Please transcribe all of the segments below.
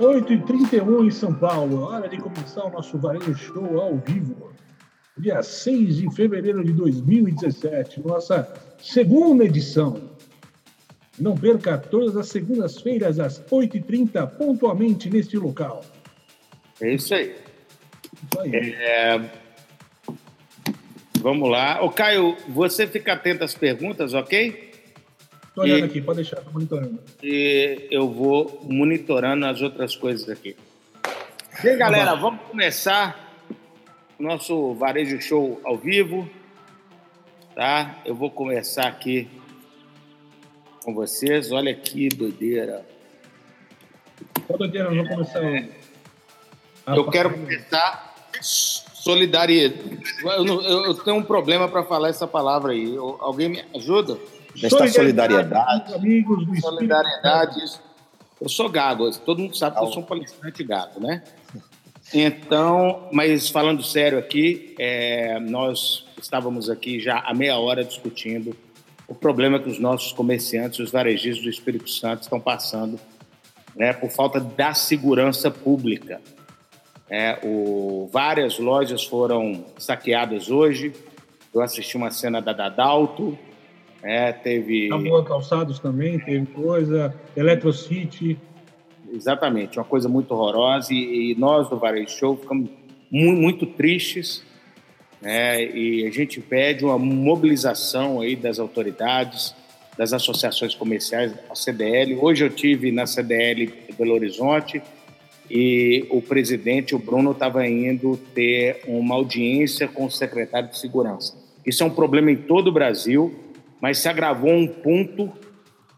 8h31 em São Paulo. Hora de começar o nosso Varejo Show ao vivo. Dia 6 de fevereiro de 2017, nossa segunda edição. Não perca todas as segundas-feiras às 8h30, pontualmente neste local. É isso aí. Isso aí. É, Vamos lá. Ô, Caio, você fica atento às perguntas, ok? Estou olhando e- aqui, pode deixar, estou monitorando. E eu vou monitorando as outras coisas aqui. E aí, galera, vamos começar o nosso varejo show ao vivo, tá? Eu vou começar aqui com vocês. Olha que doideira. Todo dia nós vamos começar. a- Eu quero começar solidariedade. Eu, eu- eu tenho um problema para falar essa palavra aí. Eu- Alguém me ajuda? Desta solidariedade. amigos Solidariedade. Eu sou gago, todo mundo sabe que eu sou um palestrante gago, né? Então, mas falando sério aqui, é, nós estávamos aqui já há meia hora discutindo o problema que os nossos comerciantes, os varejistas do Espírito Santo estão passando né, por falta da segurança pública. É, o- várias lojas foram saqueadas hoje. Eu assisti uma cena da Dadalto, é, teve... Calçados também teve coisa, Eletrocity. Exatamente, uma coisa muito horrorosa e, e nós do Varejo Show ficamos mu- muito, tristes né? e a gente pede uma mobilização aí das autoridades, das associações comerciais, a CDL. Hoje eu tive na CDL Belo Horizonte e o presidente, o Bruno, estava indo ter uma audiência com o secretário de Segurança. Isso é um problema em todo o Brasil, mas se agravou um ponto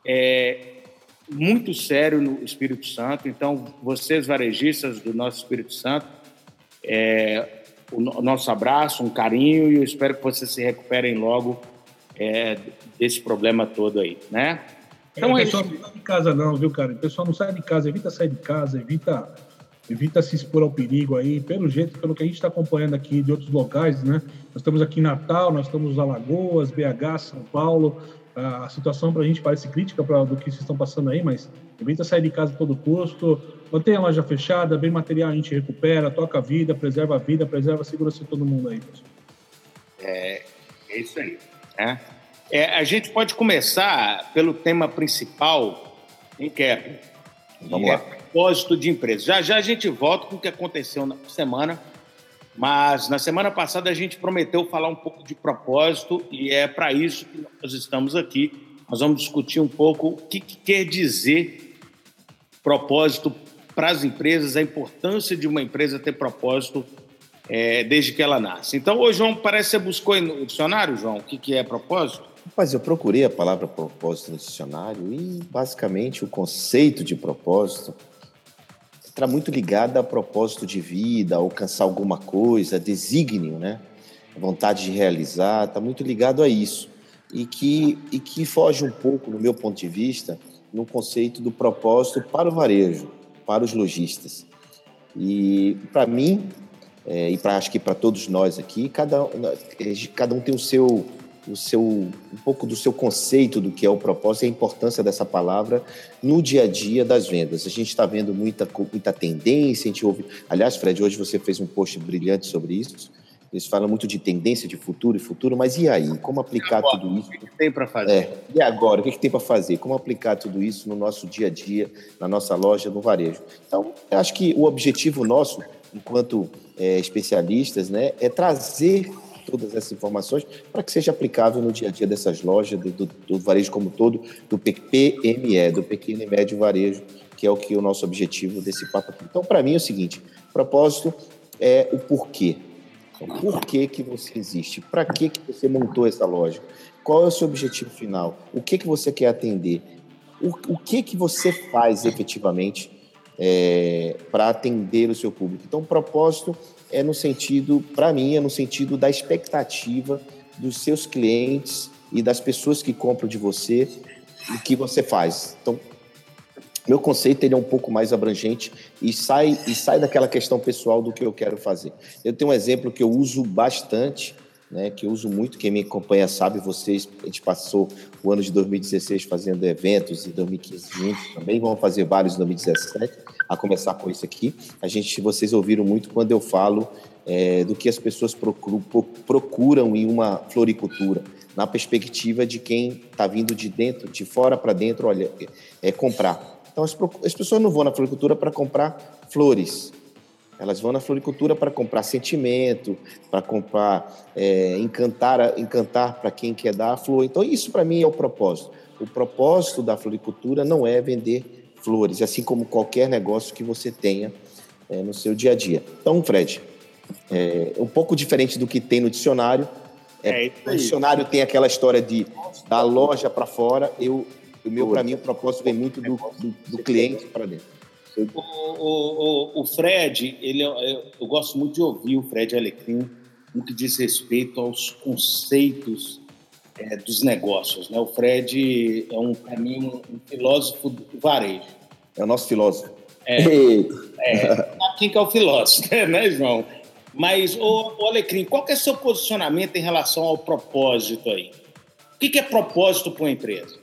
é, muito sério no Espírito Santo. Então, vocês, varejistas do nosso Espírito Santo, é, o, no- o nosso abraço, um carinho e eu espero que vocês se recuperem logo é, desse problema todo aí, né? Então, Então o é pessoal não sai de casa não, viu, cara? O pessoal não sai de casa, evita sair de casa, evita, evita se expor ao perigo aí. Pelo jeito, pelo que a gente está acompanhando aqui de outros locais, né? Nós estamos aqui em Natal, nós estamos em Alagoas, BH, São Paulo. A situação para a gente parece crítica pra, do que vocês estão passando aí, mas evita sair de casa a todo custo. Mantenha a loja fechada, bem material a gente recupera, toca a vida, preserva a vida, preserva a segurança de todo mundo aí, pessoal. É isso aí. né? É, a gente pode começar pelo tema principal, em que é, Vamos que é lá. Propósito de empresa. Já já a gente volta com o que aconteceu na semana, mas na semana passada a gente prometeu falar um pouco de propósito e é para isso que nós estamos aqui. Nós vamos discutir um pouco o que, que quer dizer propósito para as empresas, a importância de uma empresa ter propósito é, desde que ela nasce. Então, João, parece que você buscou no dicionário, João, o que, que é propósito? Rapaz, eu procurei a palavra propósito no dicionário e, basicamente, o conceito de propósito está muito ligado a propósito de vida, alcançar alguma coisa, desígnio, né? Vontade de realizar, está muito ligado a isso. E que, e que foge um pouco, no meu ponto de vista, no conceito do propósito para o varejo, para os lojistas. E, para mim, é, e pra, acho que para todos nós aqui, cada, um- cada um tem o seu, o seu, um pouco do seu conceito do que é o propósito e a importância dessa palavra no dia a dia das vendas. A gente está vendo muita, muita tendência, a gente ouve. Aliás, Fred, hoje você fez um post brilhante sobre isso. Eles falam muito de tendência, de futuro e futuro, mas e aí? Como aplicar Agora, tudo isso? O que tem para fazer? É, e agora, o que, tem para fazer? Como aplicar tudo isso no nosso dia a dia, na nossa loja, no varejo? Então, eu acho que o objetivo nosso, enquanto é, especialistas, né, é trazer todas essas informações para que seja aplicável no dia a dia dessas lojas, do, do- varejo como todo, do PME, do pequeno e médio varejo, que é o que é o nosso objetivo desse papo aqui. Então, para mim é o seguinte, propósito é o porquê. Então, por que, que você existe? Para que, que você montou essa loja? Qual é o seu objetivo final? O que, que você quer atender? O, o que, que você faz efetivamente para atender o seu público? Então, propósito é no sentido, para mim, é no sentido da expectativa dos seus clientes e das pessoas que compram de você o que você faz. Então, meu conceito ele é um pouco mais abrangente e sai e sai daquela questão pessoal do que eu quero fazer. Eu tenho um exemplo que eu uso bastante né, que eu uso muito, quem me acompanha sabe, vocês, a gente passou o ano de 2016 fazendo eventos, e 2015 juntos também, vamos fazer vários em 2017, a começar com isso aqui. A gente, vocês ouviram muito quando eu falo é, do que as pessoas procuram, procuram em uma floricultura, na perspectiva de quem está vindo de dentro, de fora para dentro, olha, é comprar. Então, as, as pessoas não vão na floricultura para comprar flores, elas vão na floricultura para comprar sentimento, para comprar, é, encantar, encantar para quem quer dar a flor. Então, isso para mim é o propósito. O propósito da floricultura não é vender flores, assim como qualquer negócio que você tenha é, no seu dia a dia. Então, Fred, é um pouco diferente do que tem no dicionário. É, é o dicionário tem aquela história de da loja para fora. Eu, o meu, para mim, o propósito vem muito do, do, do cliente para dentro. O, o, o, Fred, ele, eu, eu gosto muito de ouvir o Fred Alecrim no que diz respeito aos conceitos é, dos negócios. Né? O Fred é um, para mim, um, filósofo do varejo. É o nosso filósofo. É, é quem que é o filósofo, né, João? Mas, o, o Alecrim, qual é o seu posicionamento em relação ao propósito aí? O que, que é propósito para uma empresa?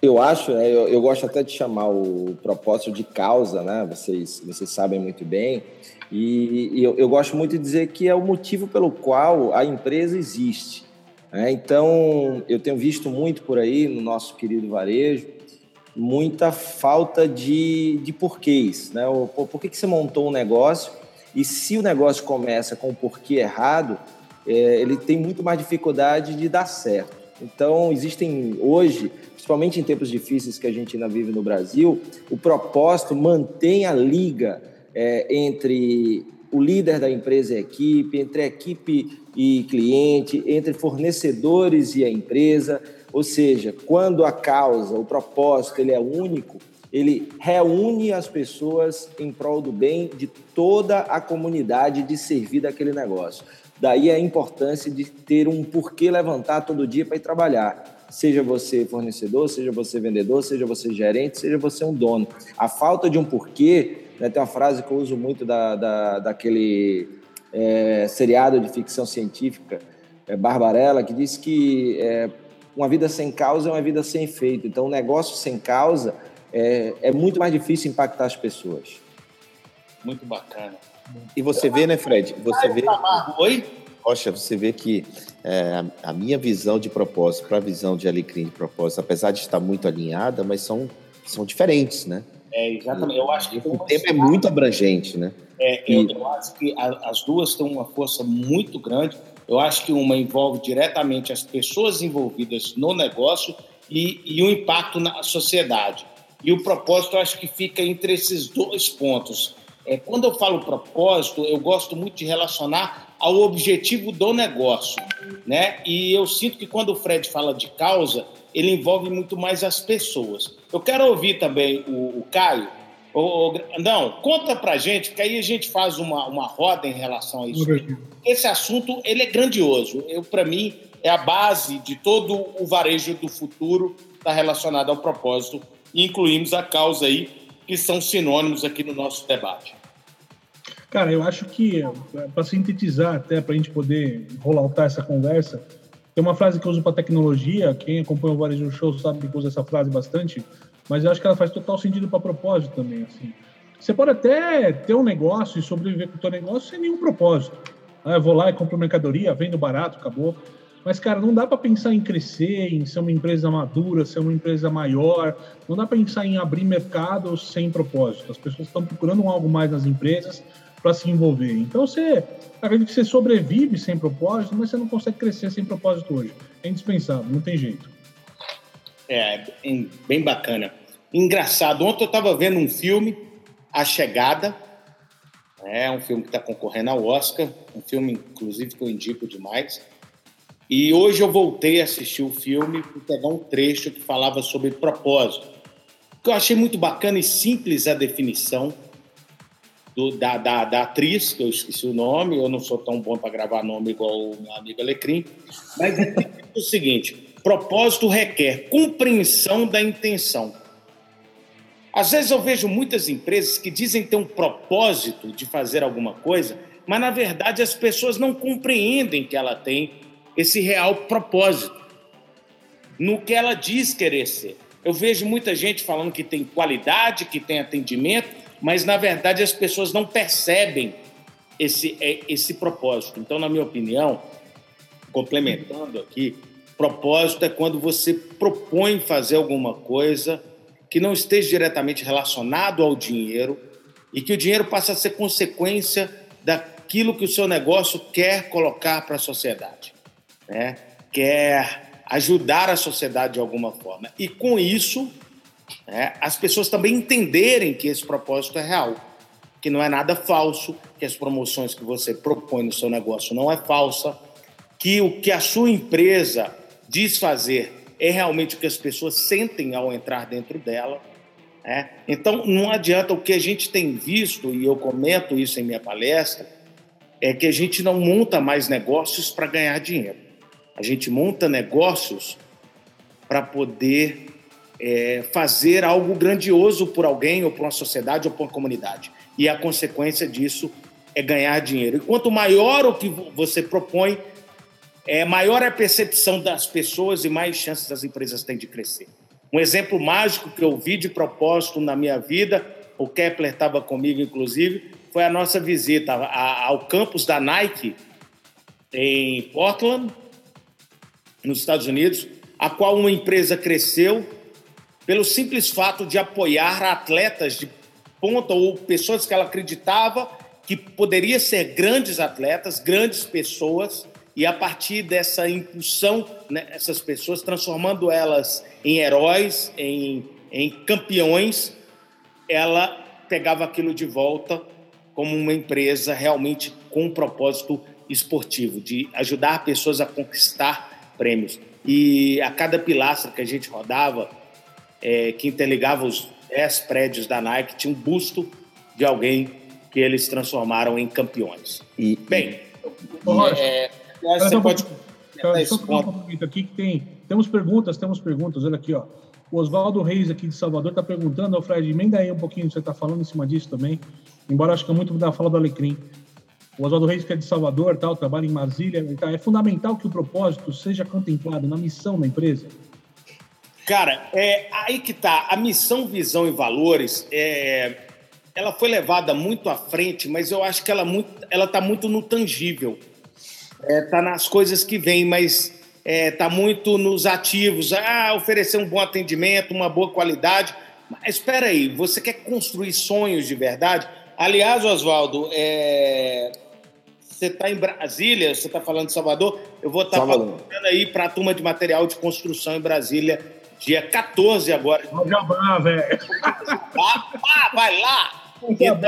Eu acho, né, eu, eu, gosto até de chamar o propósito de causa, né? Vocês, vocês sabem muito bem. E, e eu, eu, gosto muito de dizer que é o motivo pelo qual a empresa existe. Né? Então, eu tenho visto muito por aí no nosso querido varejo muita falta de, de porquês. Né? O, por que, que você montou um negócio e se o negócio começa com o porquê errado, é, ele tem muito mais dificuldade de dar certo. Então, existem hoje, principalmente em tempos difíceis que a gente ainda vive no Brasil, o propósito mantém a liga é, entre o líder da empresa e a equipe, entre a equipe e cliente, entre fornecedores e a empresa. Ou seja, quando a causa, o propósito, ele é único, ele reúne as pessoas em prol do bem de toda a comunidade de servir daquele negócio. Daí a importância de ter um porquê levantar todo dia para ir trabalhar. Seja você fornecedor, seja você vendedor, seja você gerente, seja você um dono. A falta de um porquê, né, tem uma frase que eu uso muito da, da, daquele é, seriado de ficção científica, é, Barbarella, que diz que é, uma vida sem causa é uma vida sem efeito. Então, um negócio sem causa é, é muito mais difícil impactar as pessoas. Muito bacana. E você vê, né, Fred? Você vê. Oi? Rocha, você vê que é, a minha visão de propósito para a visão de Alecrim de propósito, apesar de estar muito alinhada, mas são, são diferentes, né? É, exatamente. Eu acho que o tempo é muito abrangente, né? É, eu, e... eu acho que a, as duas têm uma força muito grande. Eu acho que uma envolve diretamente as pessoas envolvidas no negócio e, e o impacto na sociedade. E o propósito, eu acho que fica entre esses dois pontos. É, quando eu falo propósito, eu gosto muito de relacionar ao objetivo do negócio, né? E eu sinto que quando o Fred fala de causa, ele envolve muito mais as pessoas. Eu quero ouvir também o, o Caio. O, o, não, conta pra gente, que aí a gente faz uma, uma roda em relação a isso. Esse assunto, ele é grandioso. Eu, para mim, é a base de todo o varejo do futuro, está relacionado ao propósito. E incluímos a causa aí, que são sinônimos aqui no nosso debate. Cara, eu acho que, para sintetizar, até para a gente poder rolautar essa conversa, tem uma frase que eu uso para tecnologia, quem acompanha o Varejo Show sabe que usa essa frase bastante, mas eu acho que ela faz total sentido para propósito também. Assim. Você pode até ter um negócio e sobreviver com o seu negócio sem nenhum propósito. Ah, eu vou lá e compro mercadoria, vendo barato, acabou. Mas, cara, não dá para pensar em crescer, em ser uma empresa madura, ser uma empresa maior. Não dá para pensar em abrir mercado sem propósito. As pessoas estão procurando algo mais nas empresas para se envolver. Então você acredito que você sobrevive sem propósito, mas você não consegue crescer sem propósito hoje. É indispensável, não tem jeito. É, bem bacana. Engraçado, ontem eu estava vendo um filme, A Chegada, é um filme que está concorrendo ao Oscar, um filme, inclusive, que eu indico demais. E hoje eu voltei a assistir o filme para pegar um trecho que falava sobre propósito. Que eu achei muito bacana e simples a definição do, da, da, da, atriz, que eu esqueci o nome, eu não sou tão bom para gravar nome igual o meu amigo Alecrim, mas é o seguinte: propósito requer compreensão da intenção. Às vezes eu vejo muitas empresas que dizem ter um propósito de fazer alguma coisa, mas na verdade as pessoas não compreendem que ela tem esse real propósito no que ela diz querer ser. Eu vejo muita gente falando que tem qualidade, que tem atendimento, mas na verdade as pessoas não percebem esse, é, esse propósito. Então, na minha opinião, complementando aqui, propósito é quando você propõe fazer alguma coisa que não esteja diretamente relacionado ao dinheiro e que o dinheiro passa a ser consequência daquilo que o seu negócio quer colocar para a sociedade, né? quer ajudar a sociedade de alguma forma. E com isso, né, as pessoas também entenderem que esse propósito é real, que não é nada falso, que as promoções que você propõe no seu negócio não é falsa, que o que a sua empresa diz fazer é realmente o que as pessoas sentem ao entrar dentro dela. Né? Então, não adianta o que a gente tem visto, e eu comento isso em minha palestra, é que a gente não monta mais negócios para ganhar dinheiro. A gente monta negócios para poder é, fazer algo grandioso por alguém, ou por uma sociedade, ou por uma comunidade. E a consequência disso é ganhar dinheiro. E quanto maior o que você propõe, é, maior é a percepção das pessoas e mais chances as empresas têm de crescer. Um exemplo mágico que eu vi de propósito na minha vida, o Kepler estava comigo, inclusive, foi a nossa visita ao campus da Nike em Portland, nos Estados Unidos, a qual uma empresa cresceu pelo simples fato de apoiar atletas de ponta ou pessoas que ela acreditava que poderia ser grandes atletas, grandes pessoas, e a partir dessa impulsão, né, essas pessoas, transformando elas em heróis, em, em campeões, ela pegava aquilo de volta como uma empresa realmente com um propósito esportivo, de ajudar pessoas a conquistar prêmios. E a cada pilastra que a gente rodava, é, que interligava os dez prédios da Nike, tinha um busto de alguém que eles transformaram em campeões. E, Bem, e, é, você pode. Só um aqui que tem. Temos perguntas, temos perguntas. Olha aqui, ó. O Oswaldo Reis, aqui de Salvador, está perguntando, ô Fred, emenda aí um pouquinho, você está falando em cima disso também, embora acho que é muito da fala do Alecrim. O Oswaldo Reis, que é de Salvador, tal, trabalha em Brasília, tá, é fundamental que o propósito seja contemplado na missão da empresa? Cara, é aí que tá. A missão, visão e valores, é, ela foi levada muito à frente, mas eu acho que ela muito, ela está muito no tangível é, tá nas coisas que vêm, mas é, tá muito nos ativos. Ah, oferecer um bom atendimento, uma boa qualidade. Mas espera aí, você quer construir sonhos de verdade? Aliás, Oswaldo, é... você está em Brasília, você está falando de Salvador, eu vou estar tá falando aí para a turma de material de construção em Brasília, dia 14 agora. Jabá, velho. Ah, vai lá! Então,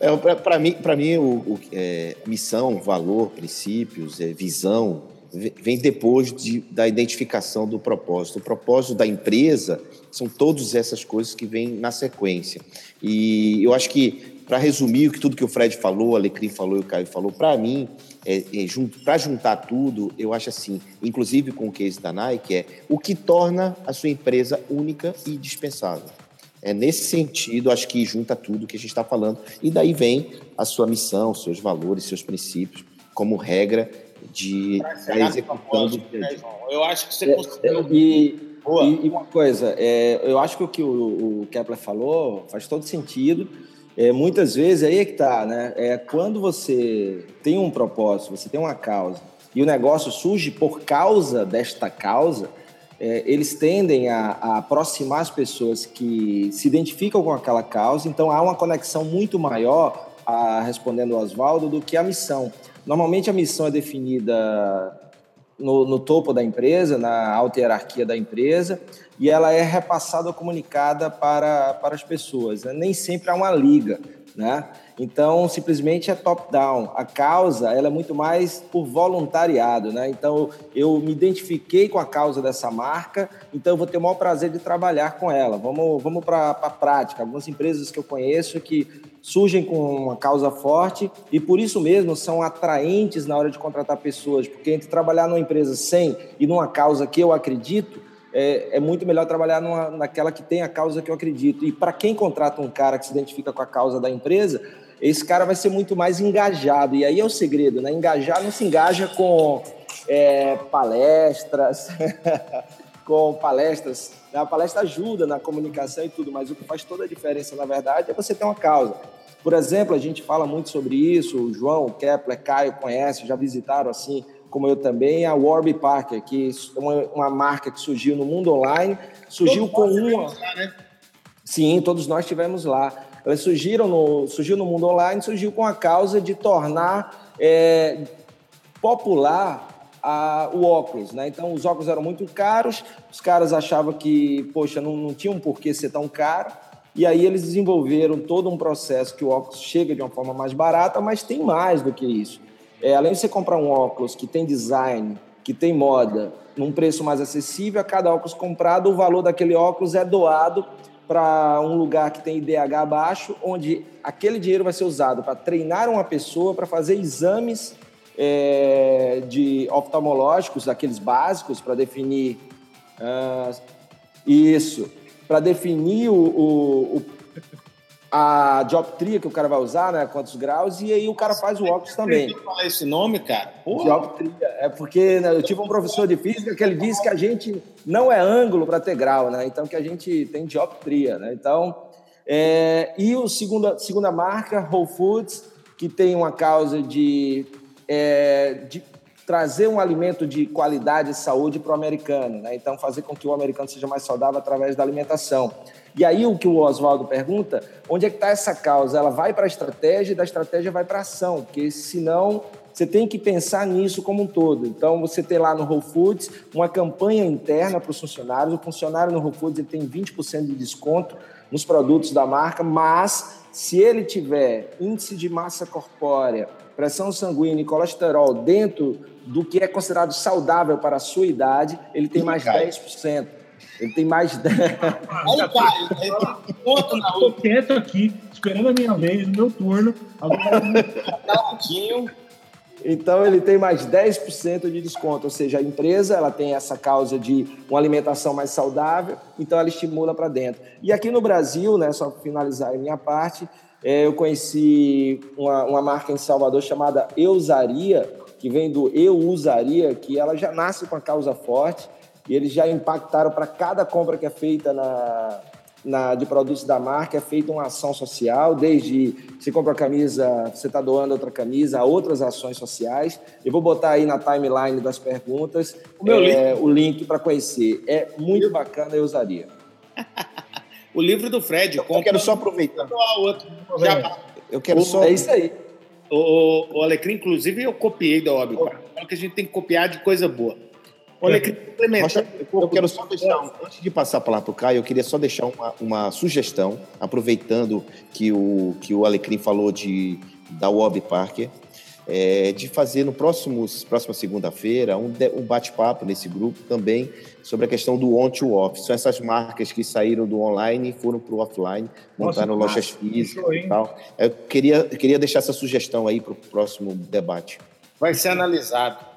é, Para mim, para mim o, o é, missão, valor, princípios, é, visão, vem depois de, da identificação do propósito. O propósito da empresa são todas essas coisas que vêm na sequência. E eu acho que, para resumir tudo que o Fred falou, o Alecrim falou e o Caio falou, para mim, é, é, junto, para juntar tudo, eu acho assim, inclusive com o case da Nike, é o que torna a sua empresa única e dispensável. É nesse sentido, acho que junta tudo que a gente está falando. E daí vem a sua missão, seus valores, seus princípios, como regra de estar executando. Né, eu acho que você é, conseguiu. É, e, e, uma coisa, é, eu acho que o que o, o Kepler falou faz todo sentido. É, muitas vezes aí é que está, né? É quando você tem um propósito, você tem uma causa e o negócio surge por causa desta causa, é, eles tendem a, a, aproximar as pessoas que se identificam com aquela causa, então há uma conexão muito maior, a, respondendo o Oswaldo, do que a missão. Normalmente a missão é definida no, no, topo da empresa, na alta hierarquia da empresa, e ela é repassada ou comunicada para, para as pessoas. Né? Nem sempre há uma liga, né? Então, simplesmente é top-down. A causa ela é muito mais por voluntariado, né? Então, eu me identifiquei com a causa dessa marca, então eu vou ter o maior prazer de trabalhar com ela. Vamos, vamos para a prática. Algumas empresas que eu conheço que surgem com uma causa forte e por isso mesmo são atraentes na hora de contratar pessoas, porque entre trabalhar numa empresa sem e numa causa que eu acredito, é, é, muito melhor trabalhar numa, naquela que tem a causa que eu acredito. E para quem contrata um cara que se identifica com a causa da empresa, esse cara vai ser muito mais engajado. E aí é o segredo, né? Engajar não se engaja com é, palestras, com palestras. A palestra ajuda na comunicação e tudo, mas o que faz toda a diferença, na verdade, é você ter uma causa. Por exemplo, a gente fala muito sobre isso, o João, o Kepler, Caio conhece, já visitaram assim, como eu também, a Warby Parker, que é uma, uma marca que surgiu no mundo online, surgiu todos com uma... Lá, né? Sim, todos nós estivemos lá. Elas surgiram no, surgiu no mundo online, surgiu com a causa de tornar é, popular a, o óculos, né? Então, os óculos eram muito caros, os caras achavam que, poxa, não, não tinha um porquê ser tão caro, e aí eles desenvolveram todo um processo que o óculos chega de uma forma mais barata, mas tem mais do que isso. É, além de você comprar um óculos que tem design, que tem moda, num preço mais acessível, a cada óculos comprado, o valor daquele óculos é doado para um lugar que tem IDH baixo, onde aquele dinheiro vai ser usado para treinar uma pessoa, para fazer exames é, de oftalmológicos, aqueles básicos, para definir uh, isso, para definir o, o, o, a dioptria que o cara vai usar, né? Quantos graus, e aí o cara faz o óculos também. falar esse nome, cara? Porra. Dioptria. É porque né, eu tive um professor de física que ele disse que a gente não é ângulo para ter grau, né? Então que a gente tem dioptria, né? Então, é, e o segunda, segunda marca, Whole Foods, que tem uma causa de é, de trazer um alimento de qualidade e saúde para o americano, né? Então, fazer com que o americano seja mais saudável através da alimentação. E aí, o que o Oswaldo pergunta, onde é que está essa causa? Ela vai para a estratégia e da estratégia vai para a ação, porque senão você tem que pensar nisso como um todo. Então, você tem lá no Whole Foods uma campanha interna para os funcionários. O funcionário no Whole Foods ele tem 20% de desconto nos produtos da marca, mas se ele tiver índice de massa corpórea pressão sanguínea e colesterol dentro do que é considerado saudável para a sua idade, ele tem mais 10%. Ele tem mais 10%. Aí, Caio, Estou quieto aqui, esperando a minha vez, o meu turno. Agora... Então ele tem mais 10% de desconto, ou seja, a empresa ela tem essa causa de uma alimentação mais saudável, então ela estimula para dentro. E aqui no Brasil, né, só para finalizar a minha parte, é, eu conheci uma, uma marca em Salvador chamada Eusaria, que vem do Eu Usaria, que ela já nasce com a causa forte e eles já impactaram para cada compra que é feita na, na, de produtos da marca, é feita uma ação social, desde você compra a camisa, você está doando outra camisa, a outras ações sociais. Eu vou botar aí na timeline das perguntas o, é, link, link para conhecer. É muito bacana, eu usaria. o livro do Fred. Eu, eu quero só aproveitar. Outro. Já... Eu quero só. É isso aí. O, o Alecrim, inclusive, eu copiei da Obi. Fala que a gente tem que copiar de coisa boa. O Alecrim Rocha, eu quero só deixar, antes de passar a palavra para o Caio, eu queria só deixar uma, uma sugestão, aproveitando que o, que o Alecrim falou de, da Obi Parker é, de fazer no próximo próxima segunda-feira um, um bate-papo nesse grupo também sobre a questão do on to off. São essas marcas que saíram do online e foram para o offline, montaram Nossa, lojas físicas e tal. Eu queria, queria deixar essa sugestão aí para o próximo debate. Vai ser analisado.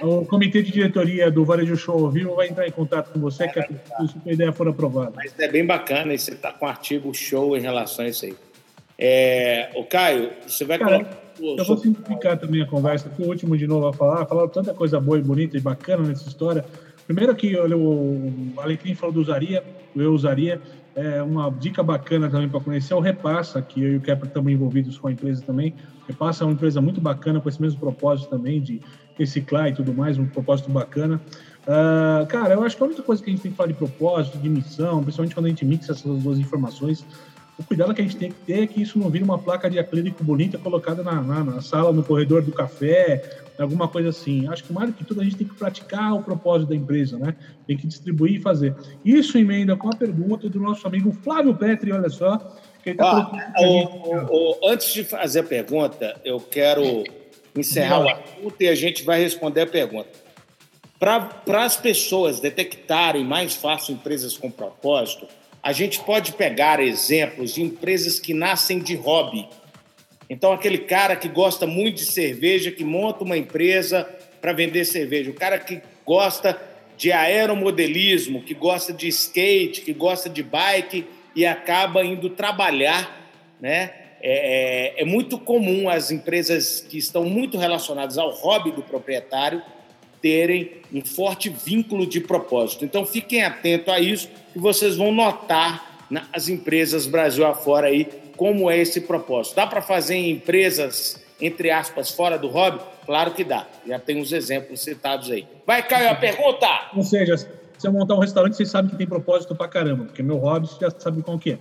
O comitê de diretoria do Varejo Show Vivo vai entrar em contato com você, é, que a, sua ideia for aprovada. Mas é bem bacana e você está com um artigo show em relação a isso aí. É, o Caio, você vai Cara, colocar eu vou simplificar também a conversa. Fui o último de novo a falar. Falaram tanta coisa boa e bonita e bacana nessa história. Primeiro que o Alecrim falou do usaria, eu usaria. É uma dica bacana também para conhecer é o Repassa, que eu e o Kepler estamos envolvidos com a empresa também. Repassa é uma empresa muito bacana, com esse mesmo propósito também de reciclar e tudo mais, um propósito bacana. Uh, cara, eu acho que a única coisa que a gente tem que falar de propósito, de missão, principalmente quando a gente mixa essas duas informações, o cuidado que a gente tem que ter é que isso não vire uma placa de acrílico bonita colocada na, na, na, sala, no corredor do café, alguma coisa assim. Acho que mais do que tudo a gente tem que praticar o propósito da empresa, né? Tem que distribuir e fazer. Isso emenda com a pergunta do nosso amigo Flávio Petri, olha só. Tá ah, o, o, antes de fazer a pergunta, eu quero encerrar não. o assunto e a gente vai responder a pergunta. Para as pessoas detectarem mais fácil empresas com propósito, a gente pode pegar exemplos de empresas que nascem de hobby. Então, aquele cara que gosta muito de cerveja, que monta uma empresa para vender cerveja, o cara que gosta de aeromodelismo, que gosta de skate, que gosta de bike e acaba indo trabalhar, né? É, é, é muito comum as empresas que estão muito relacionadas ao hobby do proprietário terem um forte vínculo de propósito. Então, fiquem atentos a isso, que vocês vão notar nas empresas Brasil afora aí como é esse propósito. Dá para fazer em empresas, entre aspas, fora do hobby? Claro que dá. Já tem uns exemplos citados aí. Vai, Caio, a pergunta! Ou seja, se eu montar um restaurante, vocês sabem que tem propósito pra caramba, porque meu hobby você já sabe qual que é.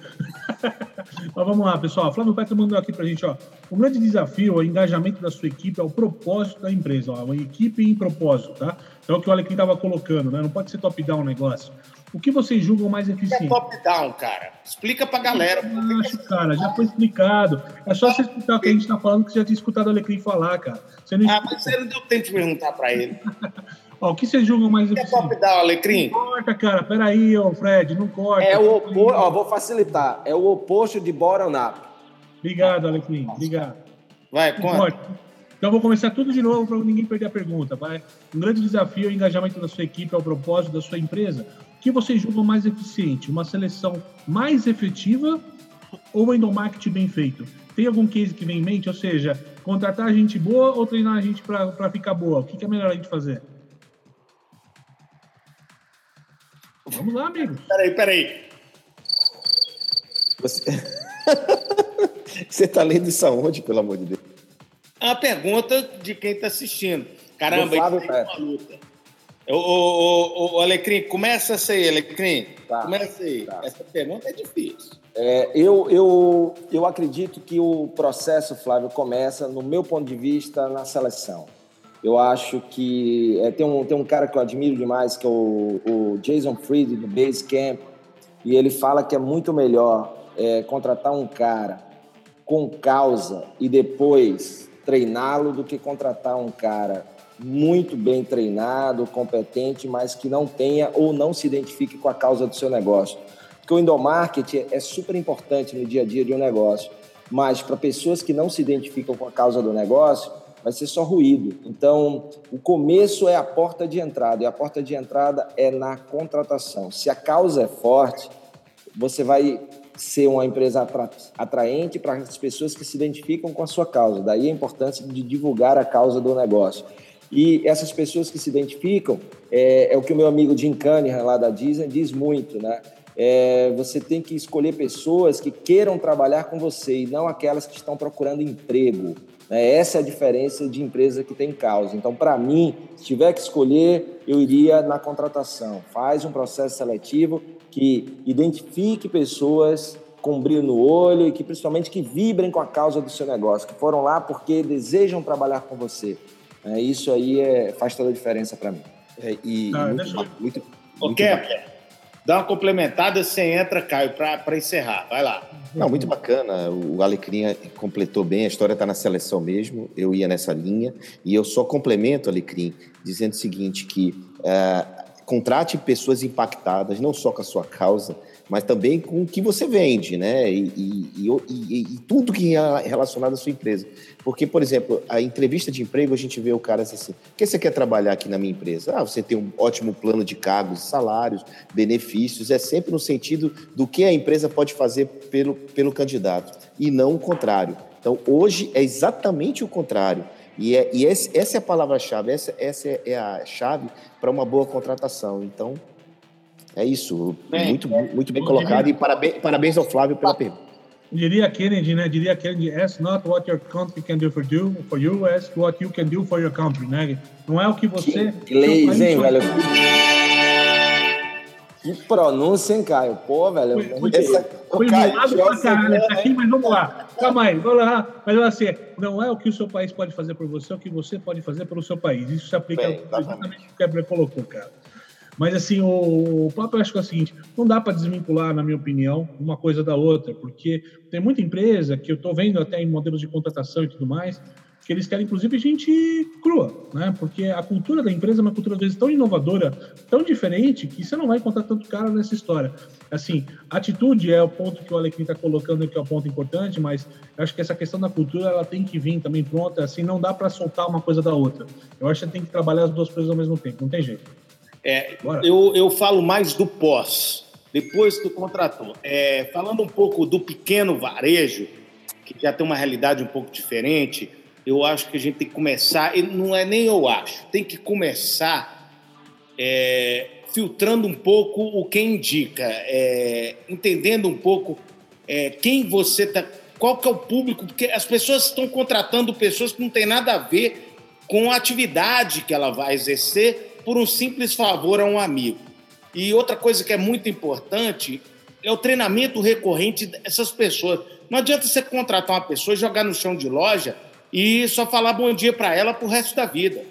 Mas vamos lá, pessoal. Flávio Petro mandou aqui pra gente, ó. O grande desafio, o engajamento da sua equipe é o propósito da empresa, ó. Uma equipe em propósito, tá? Então é o que o Alecrim estava colocando, né? Não pode ser top-down o negócio. O que vocês julgam mais eficiente? É top-down, cara. Explica pra galera. Eu acho, cara, já foi explicado. É só você escutar o que a gente tá falando, que você já tinha escutado o Alecrim falar, cara. Você não ah, mas você não deu tempo de perguntar pra ele. Ó, o que vocês julgam mais é eficiente? É top-down, Alecrim? Não corta, cara. Peraí, ô Fred, não corta. É o oposto, ó, vou facilitar. É o oposto de bottom-up. Obrigado, Alecrim. Obrigado. Vai, conta. Então, vou começar tudo de novo para ninguém perder a pergunta. Vai? Um grande desafio é o engajamento da sua equipe ao propósito da sua empresa. O que vocês julgam mais eficiente? Uma seleção mais efetiva ou um endomarketing bem feito? Tem algum case que vem em mente? Ou seja, contratar gente boa ou treinar a gente para ficar boa? O que é melhor a gente fazer? Vamos lá, amigos. Peraí, peraí. Você está lendo isso aonde, pelo amor de Deus? É uma pergunta de quem está assistindo. Caramba, isso é uma luta. O, o, o, Alecrim, começa essa aí, Alecrim. Tá, começa aí. Tá. Essa pergunta é difícil. É, eu, eu, eu acredito que o processo, Flávio, começa, no meu ponto de vista, na seleção. Eu acho que é, tem, um, tem um cara que eu admiro demais, que é o, o Jason Fried, do Basecamp, e ele fala que é muito melhor é, contratar um cara com causa e depois treiná-lo do que contratar um cara muito bem treinado, competente, mas que não tenha ou não se identifique com a causa do seu negócio. Porque o endomarketing é super importante no dia a dia de um negócio, mas para pessoas que não se identificam com a causa do negócio, vai ser só ruído. Então, o começo é a porta de entrada, e a porta de entrada é na contratação. Se a causa é forte, você vai ser uma empresa atraente para as pessoas que se identificam com a sua causa. Daí a importância de divulgar a causa do negócio. E essas pessoas que se identificam, é, é o que o meu amigo Jim Cunningham, lá da Disney, diz muito, né? É, você tem que escolher pessoas que queiram trabalhar com você e não aquelas que estão procurando emprego. Né? Essa é a diferença de empresa que tem causa. Então, para mim, se tiver que escolher, eu iria na contratação. Faz um processo seletivo que identifique pessoas com brilho no olho e que principalmente que vibrem com a causa do seu negócio, que foram lá porque desejam trabalhar com você. É, isso aí é, faz toda a diferença para mim. É, e ah, muito, muito, muito, Ô, Kepler, dá uma complementada, você entra, Caio, para encerrar. Vai lá. Não, muito bacana. O Alecrim completou bem, a história está na seleção mesmo. Eu ia nessa linha. E eu só complemento, Alecrim, dizendo o seguinte: que é, contrate pessoas impactadas, não só com a sua causa, mas também com o que você vende, né? E, e, e, e, tudo que é relacionado à sua empresa. Porque, por exemplo, a entrevista de emprego, a gente vê o cara assim, o que você quer trabalhar aqui na minha empresa? Ah, você tem um ótimo plano de cargos, salários, benefícios, é sempre no sentido do que a empresa pode fazer pelo, pelo candidato, e não o contrário. Então, hoje é exatamente o contrário. E, é, e esse, essa é a palavra-chave, essa, essa é a chave para uma boa contratação. Então, é isso. Bem, muito, é, muito bem colocado diria, e parabéns, parabéns ao Flávio pela pergunta. Diria Kennedy, né? Diria Kennedy, ask not what your country can do for you, for you, ask what you can do for your country, né? Não é o que você... Que inglês, hein, velho? Que pronúncia, hein, Caio? Pô, velho. Foi, Essa, foi Caio, lado pra caralho essa aqui, mas vamos lá. Calma aí, vamos lá. Mas assim, não é o que o seu país pode fazer por você, é o que você pode fazer pelo seu país. Isso se aplica Bem, exatamente o que o Quebra colocou, cara. Mas, assim, o, o papo eu acho que é o seguinte: não dá para desvincular, na minha opinião, uma coisa da outra, porque tem muita empresa que eu estou vendo até em modelos de contratação e tudo mais, que eles querem, inclusive, gente crua, né? Porque a cultura da empresa é uma cultura, às vezes, tão inovadora, tão diferente, que você não vai encontrar tanto cara nessa história. Assim, atitude é o ponto que o Alecrim está colocando, que é o ponto importante, mas acho que essa questão da cultura, ela tem que vir também pronta, assim, não dá para soltar uma coisa da outra. Eu acho que tem que trabalhar as duas coisas ao mesmo tempo, não tem jeito. É, eu, eu falo mais do pós, depois que contratou. É, falando um pouco do pequeno varejo, que já tem uma realidade um pouco diferente, eu acho que a gente tem que começar, e não é nem eu acho, tem que começar é, filtrando um pouco o que indica, é, entendendo um pouco é, quem você está, qual que é o público, porque as pessoas estão contratando pessoas que não têm nada a ver com a atividade que ela vai exercer por um simples favor a um amigo. E outra coisa que é muito importante é o treinamento recorrente dessas pessoas. Não adianta você contratar uma pessoa, jogar no chão de loja e só falar bom dia para ela para o resto da vida.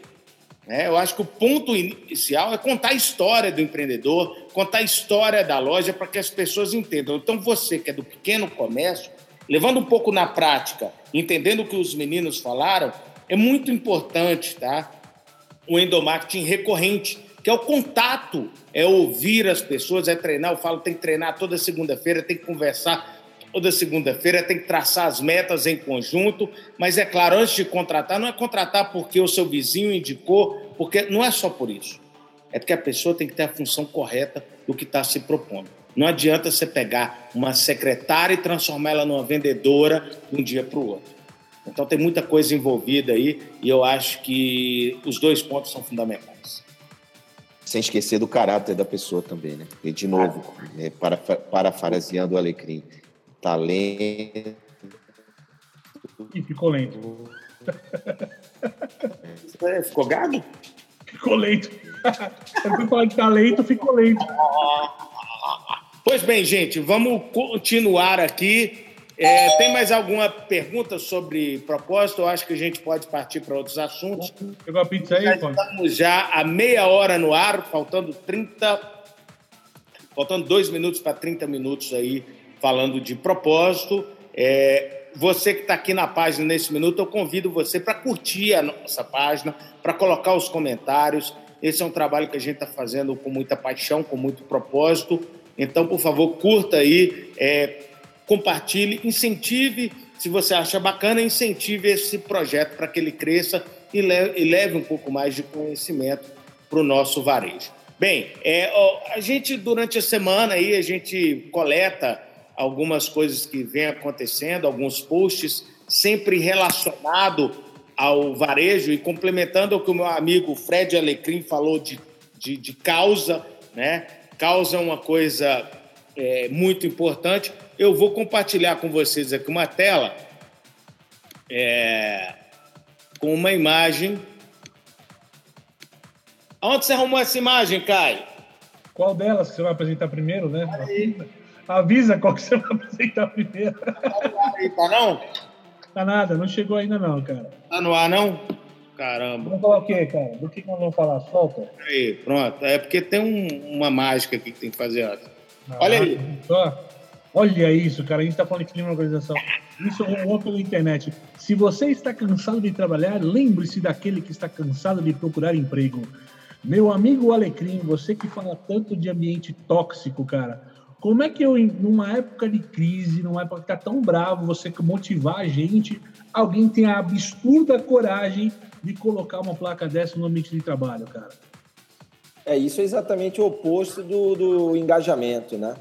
É, eu acho que o ponto inicial é contar a história do empreendedor, contar a história da loja para que as pessoas entendam. Então, você que é do pequeno comércio, levando um pouco na prática, entendendo o que os meninos falaram, é muito importante tá? O endomarketing recorrente, que é o contato, é ouvir as pessoas, é treinar. Eu falo, tem que treinar toda segunda-feira, tem que conversar toda segunda-feira, tem que traçar as metas em conjunto, mas é claro, antes de contratar, não é contratar porque o seu vizinho indicou, porque não é só por isso. É porque a pessoa tem que ter a função correta do que está se propondo. Não adianta você pegar uma secretária e transformar ela numa vendedora de um dia para o outro. Então tem muita coisa envolvida aí e eu acho que os dois pontos são fundamentais. Sem esquecer do caráter da pessoa também, né? E de novo, é, para, parafraseando o Alecrim, talento. E ficou lento. É, ficou gado? Ficou lento. Eu fui falar de talento, ficou lento. Pois bem, gente, vamos continuar aqui. É, tem mais alguma pergunta sobre propósito? Eu acho que a gente pode partir para outros assuntos. Pegou a pizza aí, já Estamos já a meia hora no ar, faltando 30. Faltando dois minutos para 30 minutos aí falando de propósito. É, você que está aqui na página nesse minuto, eu convido você para curtir a nossa página, para colocar os comentários. Esse é um trabalho que a gente está fazendo com muita paixão, com muito propósito. Então, por favor, curta aí, é, compartilhe, incentive. Se você acha bacana, incentive esse projeto para que ele cresça e leve, um pouco mais de conhecimento para o nosso varejo. Bem, é, a gente, durante a semana aí, a gente coleta algumas coisas que vêm acontecendo, alguns posts sempre relacionado ao varejo e complementando o que o meu amigo Fred Alecrim falou de, de, de causa, né? Causa é uma coisa é, muito importante. Eu vou compartilhar com vocês aqui uma tela é, com uma imagem. Aonde você arrumou essa imagem, Caio? Qual delas que você vai apresentar primeiro, né? Aí. Avisa qual que você vai apresentar primeiro. Tá não? Tá nada, não chegou ainda não, cara. Tá no ar não? Caramba. Vamos falar o quê, cara? Do que, nós vamos falar? Solta. Aí, pronto. É porque tem um, uma mágica aqui que tem que fazer. Ah, Olha aí. Só. Olha isso, cara. A gente está falando de clima organização. Isso rolou pela internet. Se você está cansado de trabalhar, lembre-se daquele que está cansado de procurar emprego. Meu amigo Alecrim, você que fala tanto de ambiente tóxico, cara. Como é que eu, numa época de crise, numa época que tá tão bravo, você motivar a gente, alguém tem a absurda coragem de colocar uma placa dessa no ambiente de trabalho, cara? É, isso é exatamente o oposto do, do engajamento, né?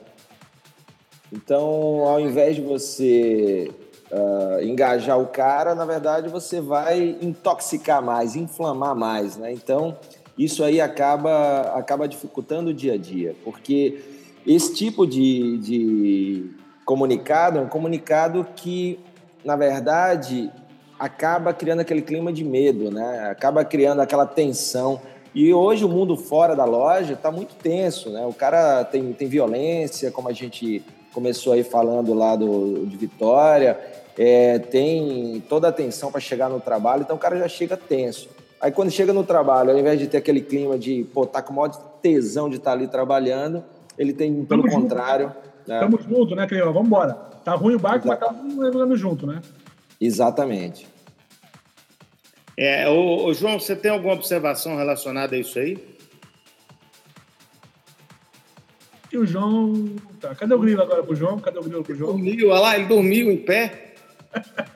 Então, ao invés de você uh, engajar o cara, na verdade, você vai intoxicar mais, inflamar mais, né? Então, isso aí acaba, acaba dificultando o dia a dia, porque esse tipo de, de comunicado é um comunicado que, na verdade, acaba criando aquele clima de medo, né? Acaba criando aquela tensão. E hoje o mundo fora da loja está muito tenso, né? O cara tem, tem violência, como a gente começou aí falando lá do, de Vitória, é, tem toda a tensão para chegar no trabalho, então o cara já chega tenso. Aí quando chega no trabalho, ao invés de ter aquele clima de, pô, tá com maior tesão de estar tá ali trabalhando, ele tem, pelo Tamo contrário. Junto. Né? Tamo junto, né, Cleio? Vamos embora. Tá ruim o barco, Exato. mas tá levando junto, né? Exatamente. É, ô, ô, João, você tem alguma observação relacionada a isso aí? E o João. Tá. Cadê o grilo agora pro João? Cadê o grilo pro João? Dormiu, olha lá, ele dormiu em pé.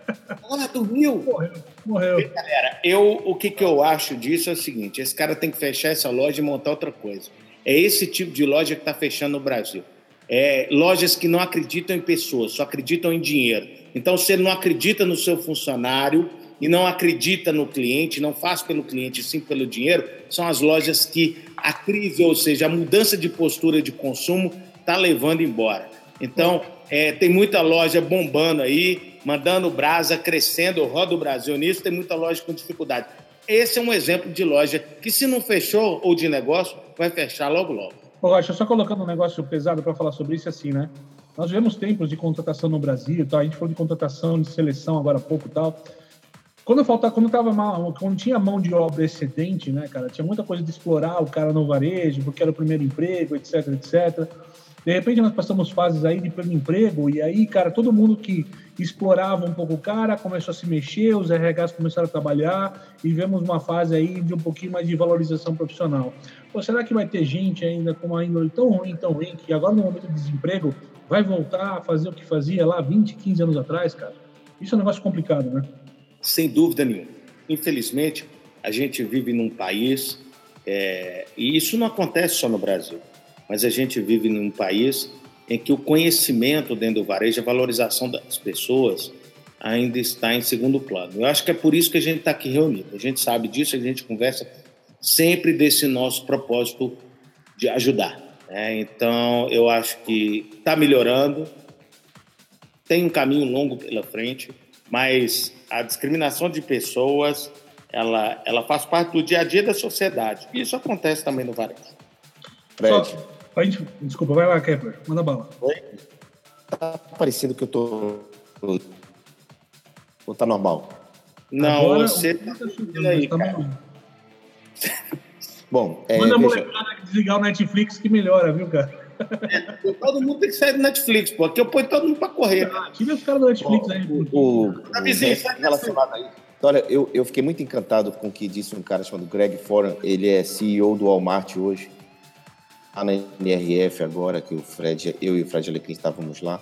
Olha, dormiu. Morreu. Morreu. E, galera, eu, o que, que eu acho disso é o seguinte: esse cara tem que fechar essa loja e montar outra coisa. É esse tipo de loja que está fechando no Brasil. é, lojas que não acreditam em pessoas, só acreditam em dinheiro. Então, se ele não acredita no seu funcionário e não acredita no cliente, não faz pelo cliente, sim pelo dinheiro, são as lojas que a crise, ou seja, a mudança de postura de consumo, está levando embora. Então, é, tem muita loja bombando aí, mandando brasa, crescendo, roda o Brasil nisso, tem muita loja com dificuldade. Esse é um exemplo de loja que, se não fechou ou de negócio, vai fechar logo, logo. Rocha, só colocando um negócio pesado para falar sobre isso, assim, né? Nós vivemos tempos de contratação no Brasil, tá? a gente falou de contratação, de seleção agora há pouco tal. Quando falta, quando tava mal, quando tinha mão de obra excedente, né, cara, tinha muita coisa de explorar o cara no varejo, porque era o primeiro emprego, etc, etc. De repente nós passamos fases aí de pleno emprego e aí, cara, todo mundo que explorava um pouco o cara começou a se mexer, os RHs começaram a trabalhar e vemos uma fase aí de um pouquinho mais de valorização profissional. Pô, será que vai ter gente ainda com uma índole tão ruim, tão ruim, que agora no momento de desemprego vai voltar a fazer o que fazia lá 20, 15 anos atrás, cara? Isso é um negócio complicado, né? Sem dúvida nenhuma. Infelizmente, a gente vive num país, é, e isso não acontece só no Brasil mas a gente vive num país em que o conhecimento dentro do varejo, a valorização das pessoas ainda está em segundo plano. Eu acho que é por isso que a gente está aqui reunido. A gente sabe disso, a gente conversa sempre desse nosso propósito de ajudar. Né? Então, eu acho que está melhorando, tem um caminho longo pela frente, mas a discriminação de pessoas ela, ela faz parte do dia a dia da sociedade. E isso acontece também no varejo. Fred. Só, a gente, desculpa, vai lá, Kepler, manda bala. Oi? Tá parecendo que eu tô. Ou tá normal? Não, Agora, você tá, tá aí, tá Bom, é, Manda a molecada desligar o Netflix que melhora, viu, cara? É, todo mundo tem que sair do Netflix, pô. Aqui eu ponho todo mundo pra correr. Ah, tira os caras do Netflix aí. O, o, tá vizinho, sai relacionado aí. Olha, eu, eu fiquei muito encantado com o que disse um cara chamado Greg Foran. Ele é CEO do Walmart hoje lá na NRF agora, que o Fred, eu e o Fred Alecrim estávamos lá,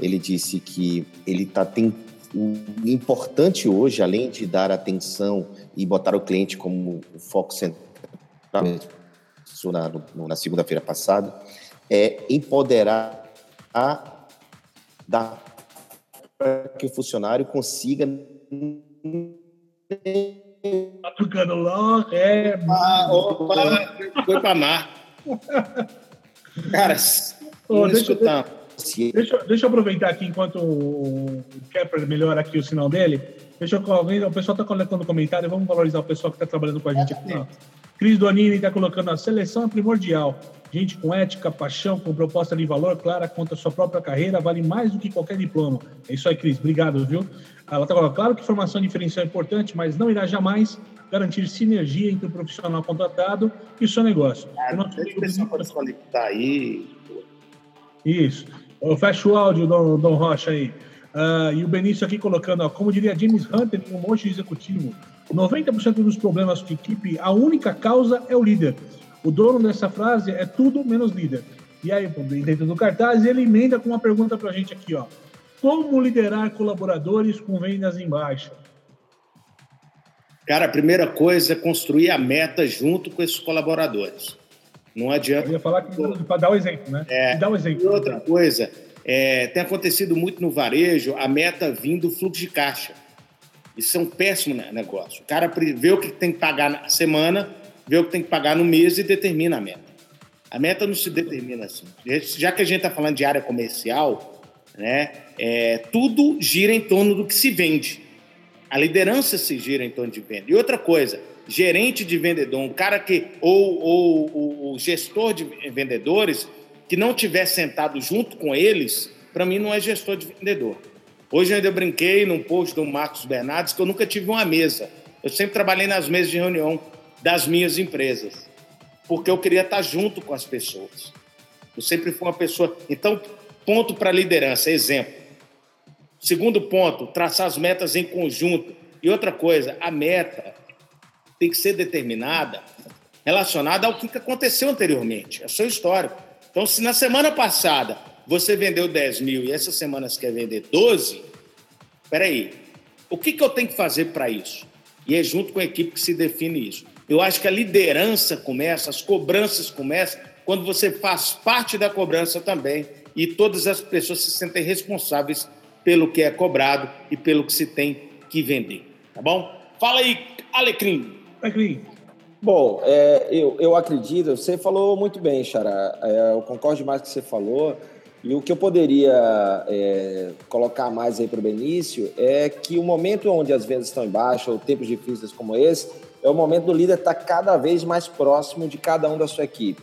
ele disse que ele está tem o importante hoje, além de dar atenção e botar o cliente como o foco central, na, na segunda-feira passada, é empoderar a dar para que o funcionário consiga Tá tocando lá, é. Ah, opa, foi para mar. Cara, oh, deixa, escutar. Deixa, deixa eu aproveitar aqui enquanto o Kepler melhora aqui o sinal dele. Deixa eu o pessoal está colocando comentário, vamos valorizar o pessoal que está trabalhando com a gente aqui. Ó. Cris Donini está colocando a seleção é primordial. Gente com ética, paixão, com proposta de valor clara contra a sua própria carreira, vale mais do que qualquer diploma. É isso aí, Cris. Obrigado, viu? Ela está falando, claro que formação diferencial é importante, mas não irá jamais garantir sinergia entre o profissional contratado e o seu negócio. Ah, o deixa o pessoal conectar aí. Isso. Eu fecho o áudio, Dom, Dom Rocha aí. Uh, e o Benício aqui colocando, ó, como diria James Hunter em um monte de executivo, 90% dos problemas de equipe, a única causa é o líder. O dono dessa frase é tudo menos líder. E aí, dentro do cartaz, ele emenda com uma pergunta para a gente aqui, ó. Como liderar colaboradores com vendas em baixa? Cara, a primeira coisa é construir a meta junto com esses colaboradores. Não adianta. Eu ia falar para dar o um exemplo, né? É, dar um exemplo. Outra coisa, é, tem acontecido muito no varejo a meta vindo do fluxo de caixa. Isso é um péssimo negócio. O cara vê o que tem que pagar na semana, vê o que tem que pagar no mês e determina a meta. A meta não se determina assim. Já que a gente está falando de área comercial, né, é, tudo gira em torno do que se vende. A liderança se gira em torno de venda. E outra coisa, gerente de vendedor, um cara que, ou, ou o gestor de vendedores, que não tiver sentado junto com eles, para mim não é gestor de vendedor. Hoje eu brinquei num post do Marcos Bernardes que eu nunca tive uma mesa. Eu sempre trabalhei nas mesas de reunião das minhas empresas, porque eu queria estar junto com as pessoas. Eu sempre fui uma pessoa. Então, ponto para liderança, exemplo. Segundo ponto, traçar as metas em conjunto. E outra coisa, a meta tem que ser determinada relacionada ao que aconteceu anteriormente, é seu histórico. Então, se na semana passada você vendeu 10 mil e essa semana você quer vender 12, peraí, o que, que eu tenho que fazer para isso? E é junto com a equipe que se define isso. Eu acho que a liderança começa, as cobranças começam quando você faz parte da cobrança também e todas as pessoas se sentem responsáveis pelo que é cobrado e pelo que se tem que vender. Tá bom? Fala aí, Alecrim. Alecrim. Bom, é, eu, eu acredito, você falou muito bem, Xará. É, eu concordo demais com o que você falou. E o que eu poderia é, colocar mais aí para o Benício é que o momento onde as vendas estão em baixa, ou tempos difíceis como esse, é o momento do líder estar cada vez mais próximo de cada um da sua equipe,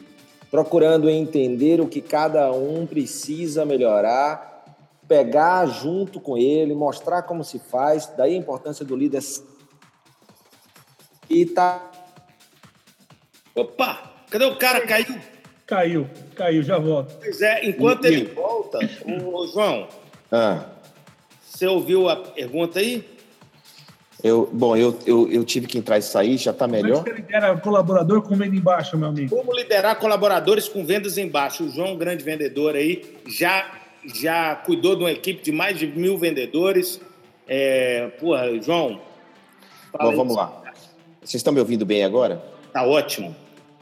procurando entender o que cada um precisa melhorar, pegar junto com ele, mostrar como se faz, daí a importância do líder e tá. Opa! Cadê o cara? Caiu? Caiu, caiu, já volto. Pois é, enquanto e, ele e... volta, o João, ah. você ouviu a pergunta aí? Eu, bom, eu, eu, eu tive que entrar e sair, já está melhor. Como é que lidera colaborador com venda embaixo, meu amigo? Como liderar colaboradores com vendas embaixo? O João, grande vendedor aí, já, já cuidou de uma equipe de mais de mil vendedores. É, porra, João. Bom, vamos lá. Vocês estão me ouvindo bem agora? Tá ótimo.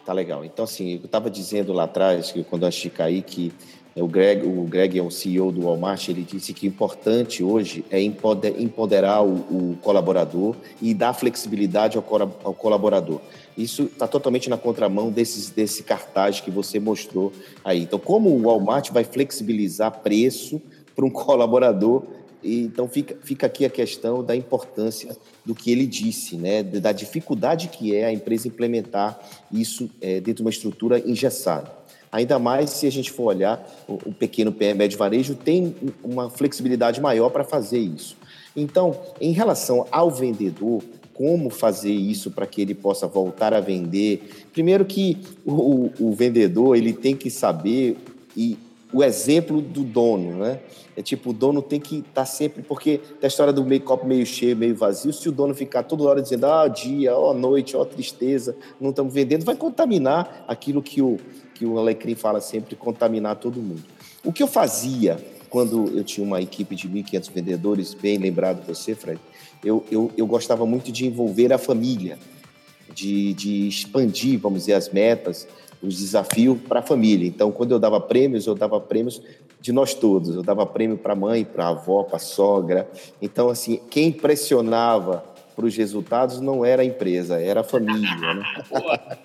Tá legal. Então, assim, eu estava dizendo lá atrás, que quando antes de cair, que o Greg, o Greg é o CEO do Walmart, ele disse que o importante hoje é empoderar o, o colaborador e dar flexibilidade ao, ao colaborador. Isso está totalmente na contramão desses, desse cartaz que você mostrou aí. Então, como o Walmart vai flexibilizar preço para um colaborador então fica, fica aqui a questão da importância do que ele disse, né, da dificuldade que é a empresa implementar isso é, dentro de uma estrutura engessada. Ainda mais se a gente for olhar, o, pequeno médio varejo tem uma flexibilidade maior para fazer isso. Então, em relação ao vendedor, como fazer isso para que ele possa voltar a vender? Primeiro que o, o vendedor ele tem que saber e o exemplo do dono, né? É tipo, o dono tem que estar tá sempre, porque tem a história do meio copo meio cheio, meio vazio. Se o dono ficar toda hora dizendo, ah, dia, ó, noite, ó, tristeza, não estamos vendendo, vai contaminar aquilo que o, que o Alecrim fala sempre, contaminar todo mundo. O que eu fazia quando eu tinha uma equipe de 1.500 vendedores, bem lembrado você, Fred, eu, eu, eu gostava muito de envolver a família, de, de expandir, vamos dizer, as metas, os desafios para a família. Então, quando eu dava prêmios, eu dava prêmios de nós todos. Eu dava prêmio para a mãe, para a avó, para a sogra. Então, assim, quem pressionava para os resultados não era a empresa, era a família. Né?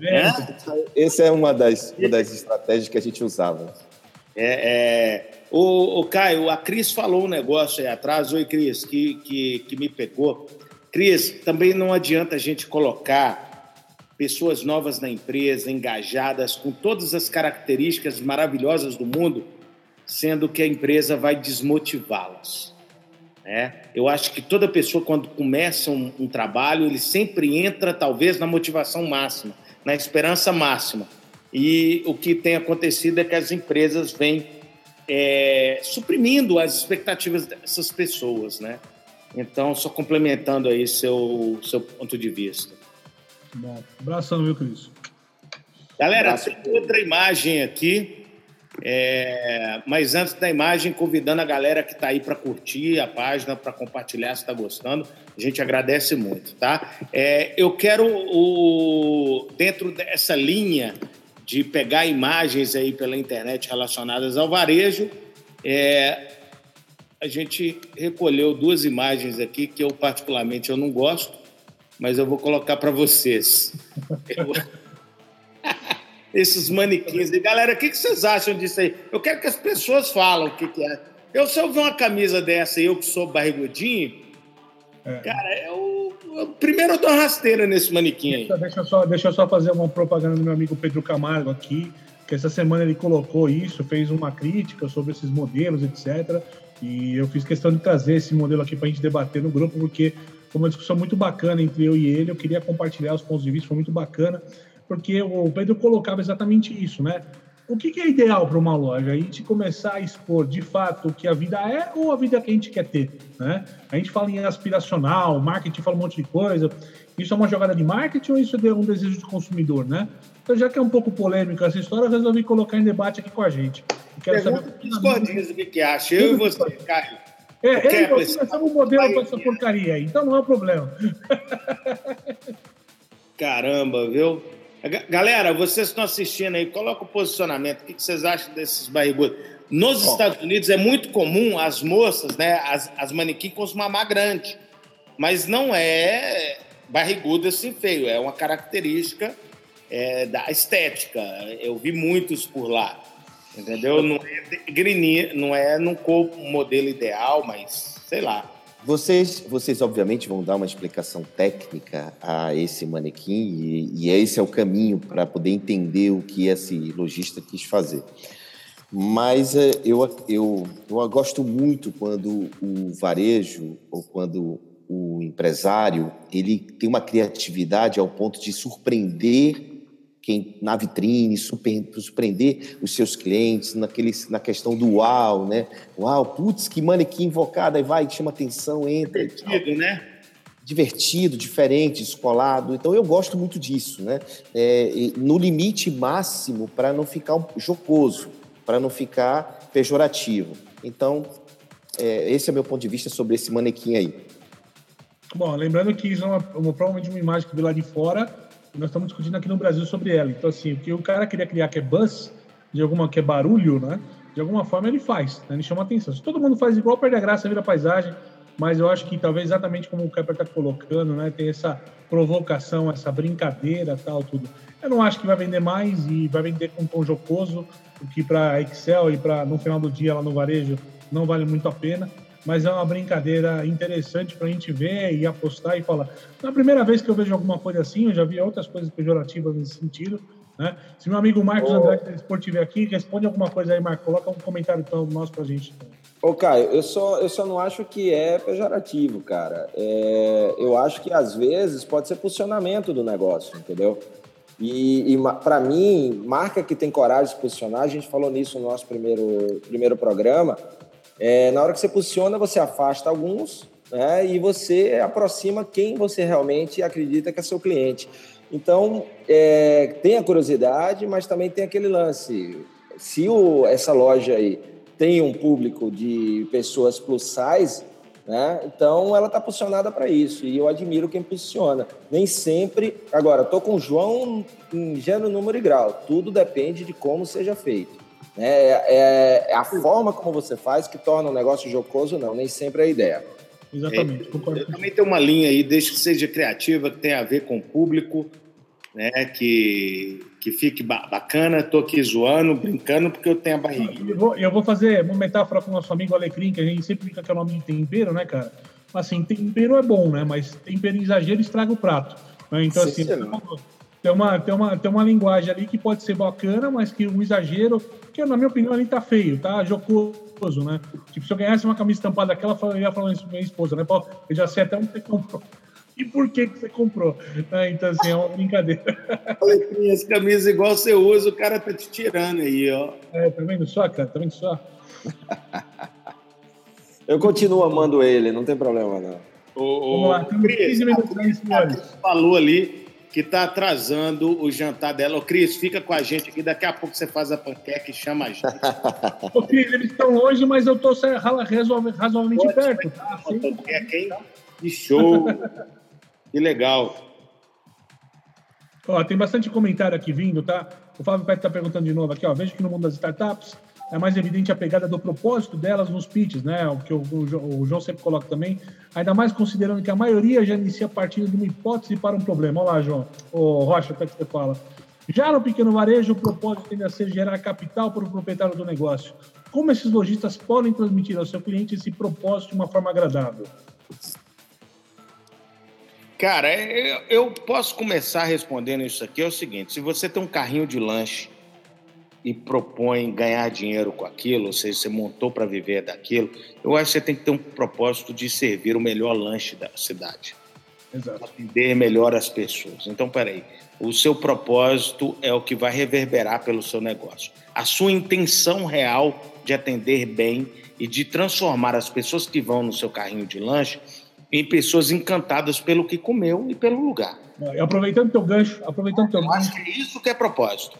É? Essa é uma das, uma das estratégias que a gente usava. É, é... O, o, Caio, a Cris falou um negócio aí atrás, oi Cris, que, que, que me pegou. Cris, também não adianta a gente colocar pessoas novas na empresa, engajadas, com todas as características maravilhosas do mundo, sendo que a empresa vai desmotivá-las. Né? Eu acho que toda pessoa, quando começa um, um, trabalho, ele sempre entra, talvez, na motivação máxima, na esperança máxima. E o que tem acontecido é que as empresas vêm é, suprimindo as expectativas dessas pessoas, né? Então, só complementando aí seu, seu ponto de vista. Bom, abração, viu, Cris? Galera, tem outra imagem aqui. É... Mas antes da imagem, convidando a galera que está aí para curtir a página, para compartilhar se está gostando. A gente agradece muito, tá? É... Eu quero, o... dentro dessa linha de pegar imagens aí pela internet relacionadas ao varejo, é... a gente recolheu duas imagens aqui que eu particularmente eu não gosto mas eu vou colocar para vocês. Eu... Esses manequins. E, galera, o que, vocês acham disso aí? Eu quero que as pessoas falem o que, que é. Eu, se eu ver uma camisa dessa e eu que sou barrigudinho, é. cara, eu, eu, primeiro eu dou uma rasteira nesse manequim aí. Deixa, eu só, deixa eu só fazer uma propaganda do meu amigo Pedro Camargo aqui, que essa semana ele colocou isso, fez uma crítica sobre esses modelos, etc. E eu fiz questão de trazer esse modelo aqui para a gente debater no grupo, porque foi uma discussão muito bacana entre eu e ele. Eu queria compartilhar os pontos de vista, foi muito bacana, porque o Pedro colocava exatamente isso, né? O que, que é ideal para uma loja? A gente começar a expor de fato o que a vida é ou a vida que a gente quer ter, né? A gente fala em aspiracional, marketing fala um monte de coisa. Isso é uma jogada de marketing ou isso é um desejo de consumidor, né? Então, já que é um pouco polêmica essa história, eu resolvi colocar em debate aqui com a gente. Eu quero Pergunta saber... discordinhos o que, que acha. Eu e você, Caio. É, eu nós começamos um modelo com essa porcaria aí, então não é um problema. Caramba, viu? Galera, vocês estão assistindo aí, coloca o posicionamento. O que vocês acham desses barrigudos? Nos Bom. Estados Unidos é muito comum as moças, né, as, as manequins com os mamar grande. Mas não é barrigudo assim feio, é uma característica é, da estética. Eu vi muitos por lá. Entendeu? Não é, grini, não é num corpo modelo ideal, mas sei lá. Vocês, vocês obviamente vão dar uma explicação técnica a esse manequim e, e esse é o caminho para poder entender o que esse lojista quis fazer. Mas é, eu, eu, eu gosto muito quando o varejo ou quando o empresário ele tem uma criatividade ao ponto de surpreender quem na vitrine, surpreender os seus clientes naquele, na questão do uau, né? Uau, putz, que manequim invocado, aí vai, chama atenção, entra. Divertido, né? Divertido, diferente, descolado. Então eu gosto muito disso, né? É, no limite máximo para não ficar jocoso, para não ficar pejorativo. Então, é, esse é o meu ponto de vista sobre esse manequim aí. Bom, lembrando que isso é uma, uma, provavelmente uma imagem que veio lá de fora nós estamos discutindo aqui no Brasil sobre ela. Então, assim, o que o cara queria criar que é buzz, de alguma que é barulho, né? De alguma forma ele faz, né? ele chama atenção. Se todo mundo faz igual, perde a graça, vira paisagem. Mas eu acho que talvez exatamente como o Kepler está colocando, né? Tem essa provocação, essa brincadeira, tal, tudo. Eu não acho que vai vender mais e vai vender com tom jocoso, o que para Excel e para no final do dia lá no varejo não vale muito a pena mas é uma brincadeira interessante para a gente ver e apostar e falar. Na primeira vez que eu vejo alguma coisa assim, eu já vi outras coisas pejorativas nesse sentido. Né? Se meu amigo Marcos oh. Andrade da Sport estiver aqui, responde alguma coisa aí, Marcos. Coloca um comentário então, nosso para a gente. Ô, Caio, eu só, eu só não acho que é pejorativo, cara. É, eu acho que às vezes pode ser posicionamento do negócio, entendeu? E, e para mim, marca que tem coragem de se posicionar, a gente falou nisso no nosso primeiro, primeiro programa, é, na hora que você posiciona, você afasta alguns né, e você aproxima quem você realmente acredita que é seu cliente. Então, é, tem a curiosidade, mas também tem aquele lance. Se o, essa loja aí tem um público de pessoas plus size, né, então ela está posicionada para isso. E eu admiro quem posiciona. Nem sempre. Agora, estou com o João em gênero, número e grau. Tudo depende de como seja feito. É, é, é, a forma como você faz que torna o negócio jocoso, não, nem sempre é a ideia. Exatamente. É, eu também tenho uma linha aí, desde que seja criativa, que tenha a ver com o público, né, que, que fique bacana. Estou aqui zoando, brincando, porque eu tenho a barriga. Eu vou, eu vou fazer uma metáfora com o nosso amigo Alecrim, que a gente sempre fica que é o nome de tempero, né, cara? Assim, tempero é bom, né? Mas tempero em exagero estraga o prato. Né? Então, Sim, assim, tem uma, tem, uma, tem uma linguagem ali que pode ser bacana, mas que um exagero, que na minha opinião ali tá feio, tá jocoso, né? Tipo, se eu ganhasse uma camisa estampada daquela, eu ia falar isso pra minha esposa, né? Pô, eu já sei até onde você comprou. E por que, que você comprou? É, então, assim, é uma brincadeira. As camisas igual você usa, o cara tá te tirando aí, ó. É, tá vendo só, cara? Tá vendo só? eu continuo amando ele, não tem problema, não. Ô, Vamos lá, temos 15 minutos aí, senhores. Falou ali que está atrasando o jantar dela. Ô, Cris, fica com a gente aqui. Daqui a pouco você faz a panqueca e chama a gente. Ô, Cris, eles estão longe, mas eu estou razoavelmente Pode, perto. Tá? Panqueca, hein? Que show! que legal. Ó, tem bastante comentário aqui vindo, tá? O Fábio Petro está perguntando de novo aqui, ó. Vejo que no mundo das startups é mais evidente a pegada do propósito delas nos pitches, né? O que o, o, o, João sempre coloca também, ainda mais considerando que a maioria já inicia partindo de uma hipótese para um problema. Olha lá, João, o Rocha, até que você fala. Já no pequeno varejo, o propósito tende a ser gerar capital para o proprietário do negócio. Como esses lojistas podem transmitir ao seu cliente esse propósito de uma forma agradável? Cara, eu posso começar respondendo isso aqui. É o seguinte: se você tem um carrinho de lanche e propõe ganhar dinheiro com aquilo, ou seja, você montou para viver daquilo, eu acho que você tem que ter um propósito de servir o melhor lanche da cidade. Exato. Atender melhor as pessoas. Então, peraí, o seu propósito é o que vai reverberar pelo seu negócio. A sua intenção real de atender bem e de transformar as pessoas que vão no seu carrinho de lanche em pessoas encantadas pelo que comeu e pelo lugar. aproveitando teu gancho, aproveitando teu eu gancho. Acho que é isso que é propósito.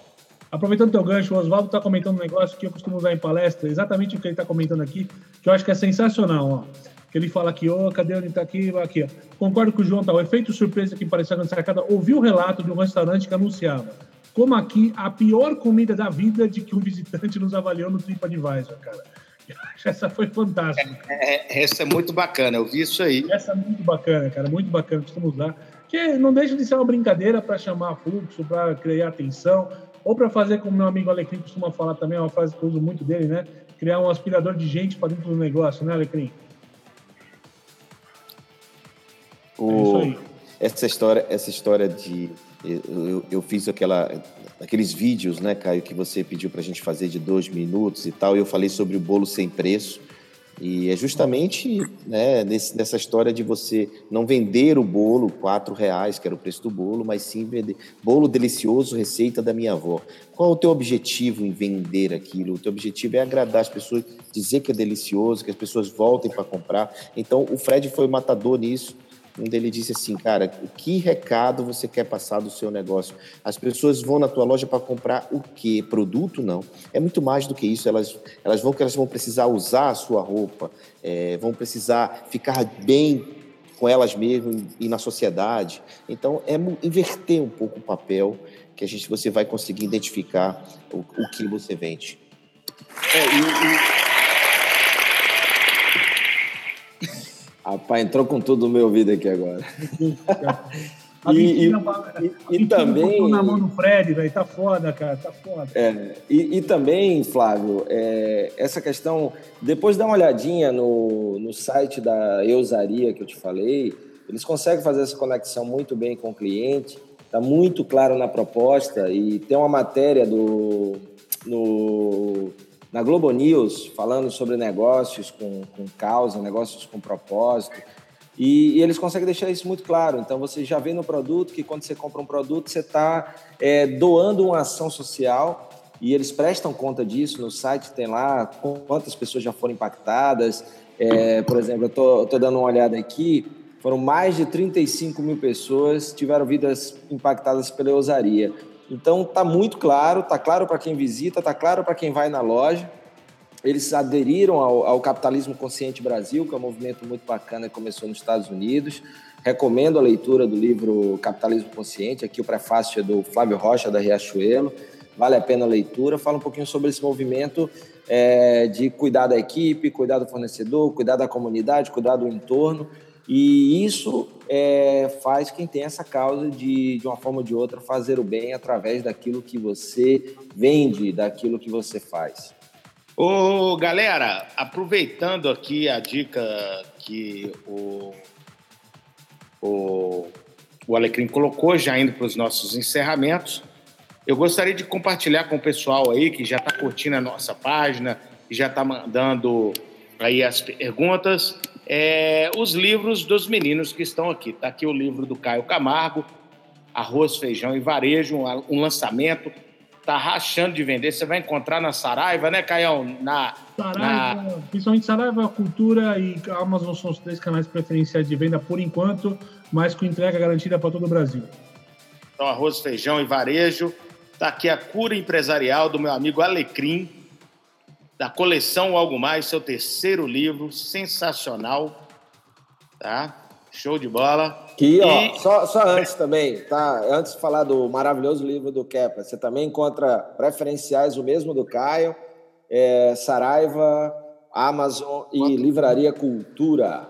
Aproveitando teu gancho, o Oswaldo está comentando um negócio que eu costumo usar em palestra, exatamente o que ele está comentando aqui, que eu acho que é sensacional. Ó. que ele fala aqui, ô, oh, cadê onde tá aqui? Aqui, ó. Concordo com o João, tá? O efeito surpresa que pareceu na sacada, ouvi o relato de um restaurante que anunciava, como aqui, a pior comida da vida de que um visitante nos avaliou no TripAdvisor, cara. Essa foi fantástica. É, é, essa é muito bacana, eu vi isso aí. Essa é muito bacana, cara, muito bacana, costumo usar. Que não deixa de ser uma brincadeira para chamar fluxo, para criar atenção, ou para fazer como meu amigo Alecrim costuma falar também, é uma frase que eu uso muito dele, né? Criar um aspirador de gente para dentro do negócio, né, Alecrim? O... É isso aí. Essa história, essa história de eu, eu, fiz aquela, aqueles vídeos, né, Caio, que você pediu para a gente fazer de dois minutos e tal. E eu falei sobre o bolo sem preço. E é justamente né, nesse, nessa história de você não vender o bolo, quatro reais, que era o preço do bolo, mas sim vender bolo delicioso, receita da minha avó. Qual é o teu objetivo em vender aquilo? O teu objetivo é agradar as pessoas, dizer que é delicioso, que as pessoas voltem para comprar. Então, o Fred foi matador nisso onde ele disse assim, cara, que recado você quer passar do seu negócio? As pessoas vão na tua loja para comprar o quê? Produto? Não. É muito mais do que isso. Elas, elas vão que elas vão precisar usar a sua roupa, é, vão precisar ficar bem com elas mesmas e na sociedade. Então, é inverter um pouco o papel que a gente, você vai conseguir identificar o, o que você vende. É, e, e... Rapaz, entrou com tudo no meu ouvido aqui agora. e, e, e, e também. na mão do Fred, velho. Tá foda, cara. Tá foda. É, e, e também, Flávio, é, essa questão. Depois dá uma olhadinha no, no site da Eusaria que eu te falei. Eles conseguem fazer essa conexão muito bem com o cliente. Está muito claro na proposta. E tem uma matéria do. No, na Globo News, falando sobre negócios com, com causa, negócios com propósito. E, e, eles conseguem deixar isso muito claro. Então, você já vê no produto que quando você compra um produto, você está é, doando uma ação social e eles prestam conta disso. No site tem lá quantas pessoas já foram impactadas. É, por exemplo, eu estou dando uma olhada aqui, foram mais de 35 mil pessoas tiveram vidas impactadas pela ousaria. Então tá muito claro, tá claro para quem visita, tá claro para quem vai na loja. Eles aderiram ao, ao, Capitalismo Consciente Brasil, que é um movimento muito bacana que começou nos Estados Unidos. Recomendo a leitura do livro Capitalismo Consciente. Aqui o prefácio é do Flávio Rocha, da Riachuelo. Vale a pena a leitura. Fala um pouquinho sobre esse movimento é, de cuidar da equipe, cuidar do fornecedor, cuidar da comunidade, cuidar do entorno. E isso é, faz quem tem essa causa de, de uma forma ou de outra, fazer o bem através daquilo que você vende, daquilo que você faz. Ô, galera, aproveitando aqui a dica que o, o, o Alecrim colocou, já indo para os nossos encerramentos, eu gostaria de compartilhar com o pessoal aí que já está curtindo a nossa página, que já está mandando aí as perguntas é, os livros dos meninos que estão aqui. Está aqui o livro do Caio Camargo, Arroz, Feijão e Varejo, um, um lançamento. Está rachando de vender. Você vai encontrar na Saraiva, né, Caião? Na, Saraiva, na... principalmente Saraiva, Cultura e Amazon são os três canais preferenciais de venda por enquanto, mas com entrega garantida para todo o Brasil. Então, Arroz, Feijão e Varejo. Está aqui a cura empresarial do meu amigo Alecrim da coleção Algo Mais, seu terceiro livro, sensacional, tá? Show de bola. E, ó, só, só antes também, tá? Antes de falar do maravilhoso livro do Kepler, você também encontra preferenciais, o mesmo do Caio, é, Saraiva, Amazon e Livraria Cultura.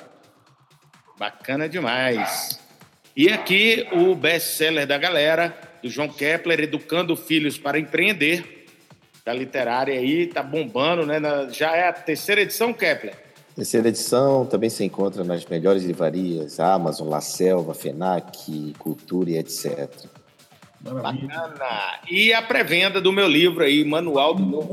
Bacana demais. E aqui o best-seller da galera, do João Kepler, Educando Filhos para Empreender, da literária aí, tá bombando, né? Na, já é a terceira edição, Kepler? Terceira edição também se encontra nas melhores livrarias, Amazon, La Selva, FENAC, Cultura e etc. Bacana! E a pré-venda do meu livro aí, Manual do Novo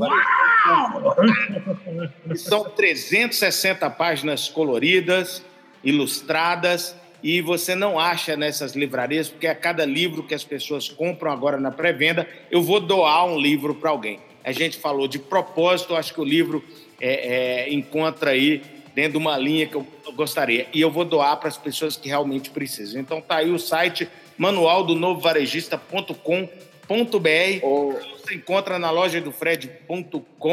São 360 páginas coloridas, ilustradas, e você não acha nessas livrarias, porque a cada livro que as pessoas compram agora na pré-venda, eu vou doar um livro para alguém a gente falou de propósito, acho que o livro é, é, encontra aí dentro de uma linha que eu gostaria. E eu vou doar para as pessoas que realmente precisam. Então tá aí o site manual do novo varejista.com.br. Ô, você encontra na loja do Fred.com.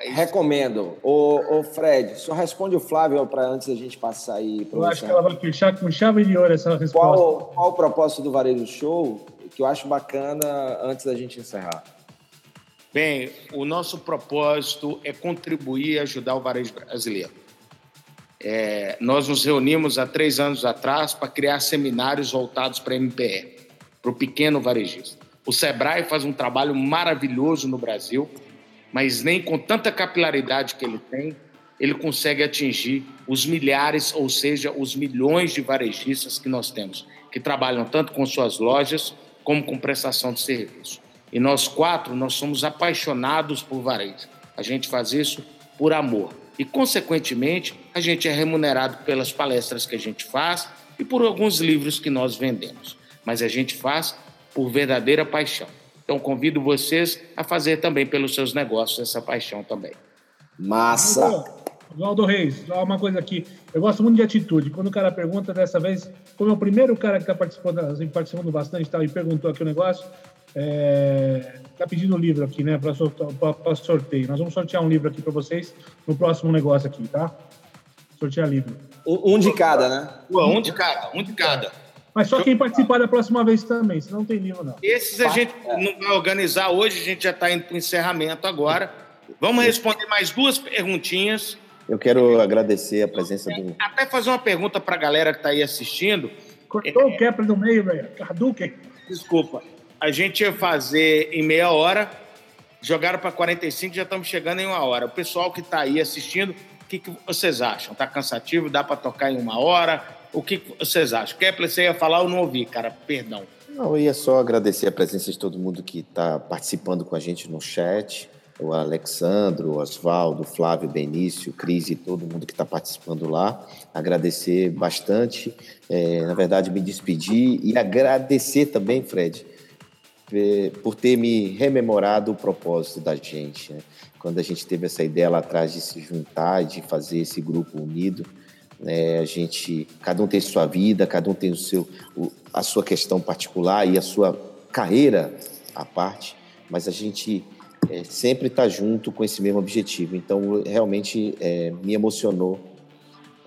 É Recomendo. O, o Fred, só responde o Flávio para antes da gente passar aí. Eu acho que ela vai fechar com chave de ouro essa resposta. Qual, qual o propósito do Varejo Show que eu acho bacana antes da gente encerrar? Bem, o nosso propósito é contribuir e ajudar o varejo brasileiro. É, nós nos reunimos há três anos atrás para criar seminários voltados para MPE, para o pequeno varejista. O Sebrae faz um trabalho maravilhoso no Brasil, mas nem com tanta capilaridade que ele tem, ele consegue atingir os milhares, ou seja, os milhões de varejistas que nós temos, que trabalham tanto com suas lojas como com prestação de serviço. E nós quatro, nós somos apaixonados por varejo. A gente faz isso por amor. E, consequentemente, a gente é remunerado pelas palestras que a gente faz e por alguns livros que nós vendemos. Mas a gente faz por verdadeira paixão. Então, convido vocês a fazer também pelos seus negócios essa paixão também. Massa! Valdo Reis, só uma coisa aqui. Eu gosto muito de atitude. Quando o cara pergunta, dessa vez, como é o primeiro cara que está participando, assim, participando bastante tal, e perguntou aqui o negócio, é, tá pedindo um livro aqui, né, para sorteio. Nós vamos sortear um livro aqui para vocês no próximo negócio aqui, tá? Sortear livro. Um, um de cada, né? Um de cada, um de cada. Mas só quem participar da próxima vez também, senão não tem livro, não. Esses a gente não vai organizar hoje, a gente já está indo para o encerramento agora. Vamos responder mais duas perguntinhas. Eu quero agradecer a presença do. Até fazer uma pergunta para a galera que está aí assistindo. Cortou é... o Kepler no meio, velho. Hadouken. Desculpa a gente ia fazer em meia hora, jogaram para 45, já estamos chegando em uma hora. O pessoal que está aí assistindo, o que, que, vocês acham? Está cansativo? Dá para tocar em uma hora? O que, que vocês acham? Kepler, você ia falar ou não ouvi, cara? Perdão. Não, eu ia só agradecer a presença de todo mundo que está participando com a gente no chat. O Alexandro, o Oswaldo, Flávio, Benício, Cris e todo mundo que está participando lá. Agradecer bastante. É, na verdade, me despedir e agradecer também, Fred, por ter me rememorado o propósito da gente. Né? Quando a gente teve essa ideia lá atrás de se juntar, de fazer esse grupo unido, né? a gente, cada um tem sua vida, cada um tem o seu, a sua questão particular e a sua carreira à parte, mas a gente é, sempre está junto com esse mesmo objetivo. Então, realmente é, me emocionou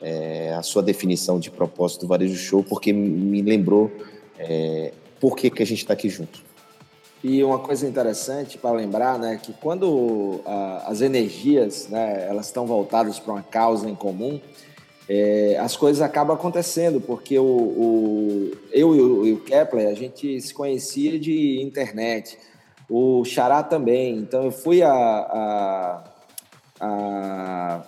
é, a sua definição de propósito do Varejo Show, porque me lembrou é, por que, que a gente está aqui junto. E uma coisa interessante para lembrar, né, que quando a, as energias, né, elas estão voltadas para uma causa em comum, é, as coisas acabam acontecendo, porque o, o eu e o, e o, Kepler, a gente se conhecia de internet, o Xará também, então eu fui a, a, a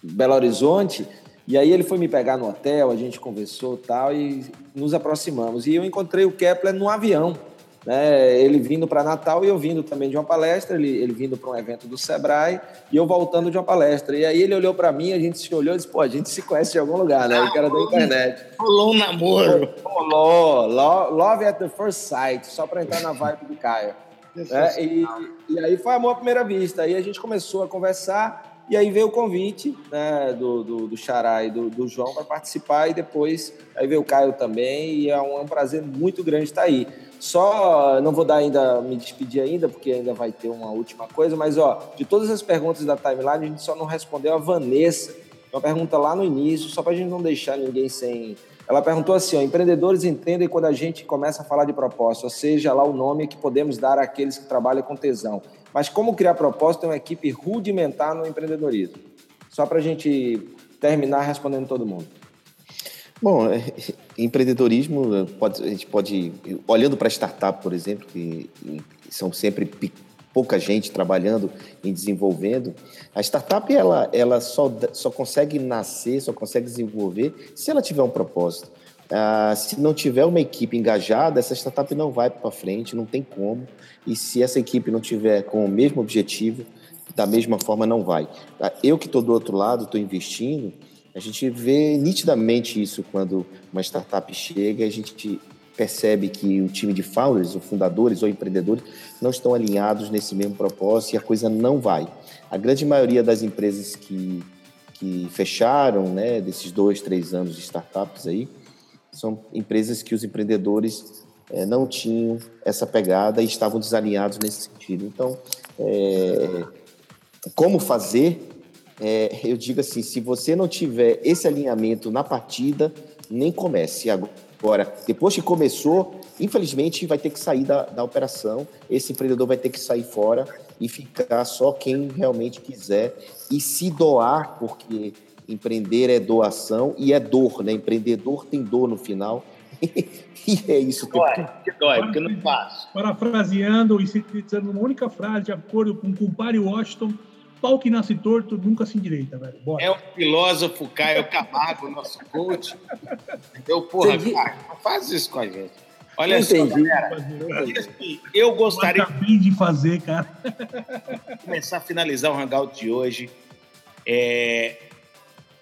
Belo Horizonte e aí ele foi me pegar no hotel, a gente conversou tal e nos aproximamos. E eu encontrei o Kepler no avião né, ele vindo para Natal e eu vindo também de uma palestra, ele, ele vindo para um evento do Sebrae e eu voltando de uma palestra. E aí ele olhou para mim, a gente se olhou e disse, pô, a gente se conhece de algum lugar, né? O cara da internet. Rolou um namoro. Rolou, love at the first sight, só para entrar na vibe do Caio. É, e, e aí foi amor à primeira vista. Aí a gente começou a conversar e aí veio o convite né, do, do, do Xará e do, do João para participar e depois aí veio o Caio também e é um, é um prazer muito grande estar aí. Só não vou dar ainda, me despedir ainda, porque ainda vai ter uma última coisa, mas ó, de todas as perguntas da timeline, a gente só não respondeu a Vanessa. Uma pergunta lá no início, só para a gente não deixar ninguém sem. Ela perguntou assim: ó, empreendedores entendem quando a gente começa a falar de propósito, ou seja, lá o nome que podemos dar àqueles que trabalham com tesão. Mas como criar propósito é uma equipe rudimentar no empreendedorismo? Só para a gente terminar respondendo todo mundo. Bom, é, empreendedorismo, pode, a gente pode, olhando para startup, por exemplo, que são sempre pouca gente trabalhando em desenvolvendo, a startup ela, ela só, só consegue nascer, só consegue desenvolver se ela tiver um propósito. Ah, se não tiver uma equipe engajada, essa startup não vai para frente, não tem como. E se essa equipe não tiver com o mesmo objetivo, da mesma forma não vai. Ah, eu que estou do outro lado, estou investindo, a gente vê nitidamente isso quando uma startup chega, a gente percebe que o time de founders, ou fundadores ou empreendedores, não estão alinhados nesse mesmo propósito e a coisa não vai. A grande maioria das empresas que, que fecharam, né, desses dois, três anos de startups aí, são empresas que os empreendedores é, não tinham essa pegada e estavam desalinhados nesse sentido. Então, é, como fazer? É, eu digo assim, se você não tiver esse alinhamento na partida, nem comece agora. Depois que começou, infelizmente vai ter que sair da, da operação, esse empreendedor vai ter que sair fora e ficar só quem realmente quiser e se doar, porque empreender é doação e é dor, né? Empreendedor tem dor no final. e é isso que dói, que dói, porque não faço. Parafraseando e sintetizando uma única frase, de acordo com o compare Washington, pau que nasce torto nunca se endireita, velho. Bora. É o filósofo Caio Camargo, nosso coach. Eu, porra, cara, não faz isso com a gente. Olha não só, entendi. galera. Assim, eu gostaria. Eu acabei de fazer, cara. Começar a finalizar o Hangout de hoje. É,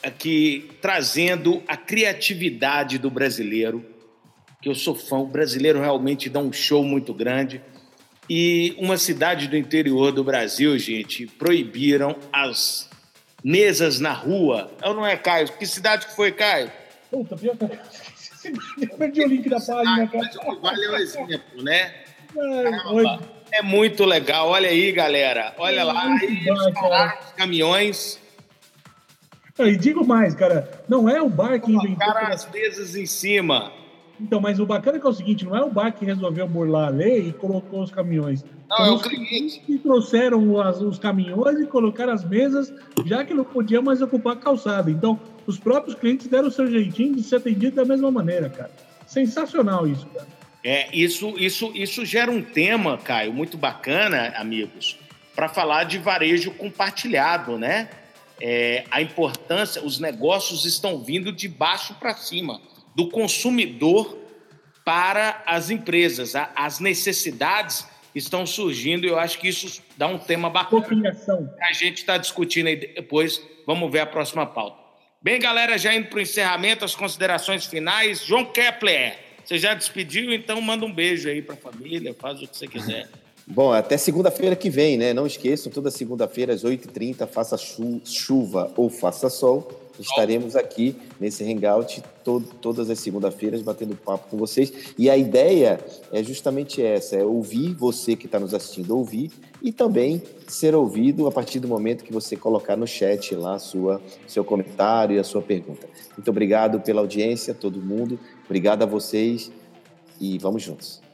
aqui trazendo a criatividade do brasileiro, que eu sou fã. O brasileiro realmente dá um show muito grande. E uma cidade do interior do Brasil, gente, proibiram as mesas na rua. Ou não é, Caio? Que cidade que foi, Caio? Puta, pior que... Eu perdi o link da página, cara. Vale o exemplo, né? é muito legal. Olha aí, galera. Olha é lá. Aí, eles pararam os caminhões e digo mais, cara, não é o bar que inventou. Colocaram as mesas em cima. Então, mas o bacana é que é o seguinte, não é o bar que resolveu burlar a lei e colocou os caminhões. Não, é o cliente. Que trouxeram as, os caminhões e colocaram as mesas, já que não podia mais ocupar a calçada. Então, os próprios clientes deram o seu jeitinho de ser atendido da mesma maneira, cara. Sensacional isso, cara. É, isso, isso, isso gera um tema, Caio, muito bacana, amigos, para falar de varejo compartilhado, né? é, a importância, os negócios estão vindo de baixo para cima, do consumidor para as empresas. As necessidades estão surgindo e eu acho que isso dá um tema bacana. A gente está discutindo aí depois. Vamos ver a próxima pauta. Bem, galera, já indo para o encerramento, as considerações finais. João Kepler, você já despediu, então manda um beijo aí para a família, faz o que você quiser. Bom, até segunda-feira que vem, né? Não esqueçam, toda segunda-feira às 8h30, faça chu chuva ou faça sol, estaremos aqui nesse hangout todo, todas as segunda-feiras batendo papo com vocês. E a ideia é justamente essa: é ouvir você que está nos assistindo ouvir e também ser ouvido a partir do momento que você colocar no chat lá sua seu comentário e a sua pergunta. Muito obrigado pela audiência, todo mundo. Obrigado a vocês e vamos juntos.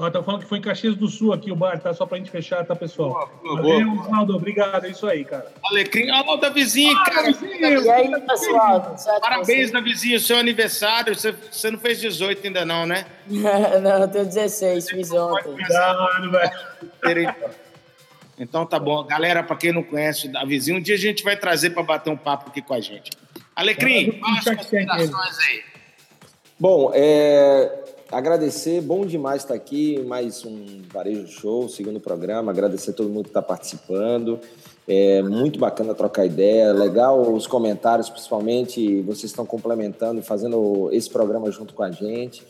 Ó, tá falando que foi em Caxias do Sul aqui o bar, tá? Só pra gente fechar, tá, pessoal? Boa, boa, Valeu, Ronaldo, obrigado, é isso aí, cara. Alecrim, alô, da vizinha, ah, cara. Vizinho, e aí, pessoal? Parabéns, da vizinha, seu aniversário. Você, você não fez 18 ainda não, né? não, eu tenho 16, fiz ontem. Cuidado, velho. Então tá bom. Galera, para quem não conhece a vizinha, um dia a gente vai trazer para bater um papo aqui com a gente. Alecrim, quais as considerações aí? Bom, é, agradecer, bom demais estar aqui, mais um Varejo Show, segundo programa, agradecer a todo mundo que está participando, é muito bacana trocar ideia, legal os comentários, principalmente, vocês estão complementando, fazendo esse programa junto com a gente,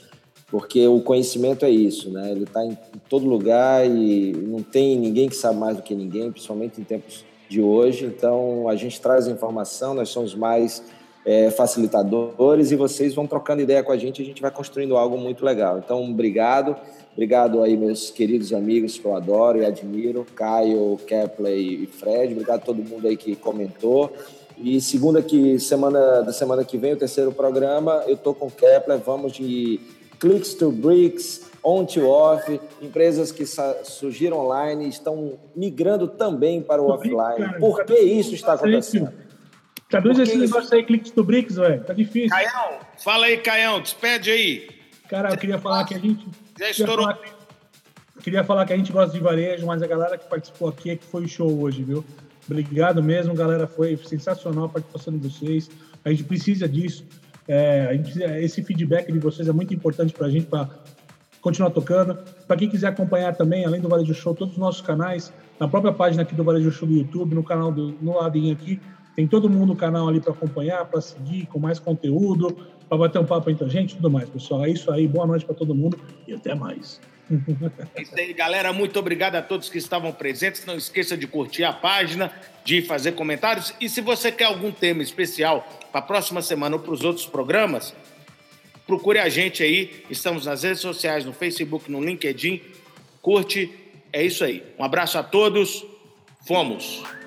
porque o conhecimento é isso, né? Ele está em todo lugar e não tem ninguém que sabe mais do que ninguém, principalmente em tempos de hoje, então a gente traz informação, nós somos mais é, facilitadores e vocês vão trocando ideia com a gente, a gente vai construindo algo muito legal. Então, obrigado, obrigado aí meus queridos amigos que eu adoro e admiro, Caio, Kepler e Fred, obrigado a todo mundo aí que comentou. E segunda que semana da semana que vem, o terceiro programa, eu tô com o Kepler, vamos de clicks to bricks, on to off, empresas que surgiram online estão migrando também para o offline. Por que isso está acontecendo? Traduz esse negócio aí, cliques do Bricks, velho. Tá difícil. Caião, fala aí, Caião, despede aí. Cara, eu queria falar que a gente. Já estourou. Queria falar, queria falar que a gente gosta de varejo, mas a galera que participou aqui é que foi show hoje, viu? Obrigado mesmo, galera. Foi sensacional a participação de vocês. A gente precisa disso. É, a gente, esse feedback de vocês é muito importante para a gente, para continuar tocando. Para quem quiser acompanhar também, além do Varejo Show, todos os nossos canais, na própria página aqui do Varejo Show do YouTube, no canal do, no ladinho aqui, tem todo mundo no canal ali para acompanhar, para seguir, com mais conteúdo, para bater um papo entre a gente tudo mais, pessoal. É isso aí, boa noite para todo mundo e até mais. É isso aí, galera. Muito obrigado a todos que estavam presentes. Não esqueça de curtir a página, de fazer comentários. E se você quer algum tema especial para a próxima semana ou para os outros programas, procure a gente aí. Estamos nas redes sociais, no Facebook, no LinkedIn. Curte. É isso aí. Um abraço a todos. Fomos!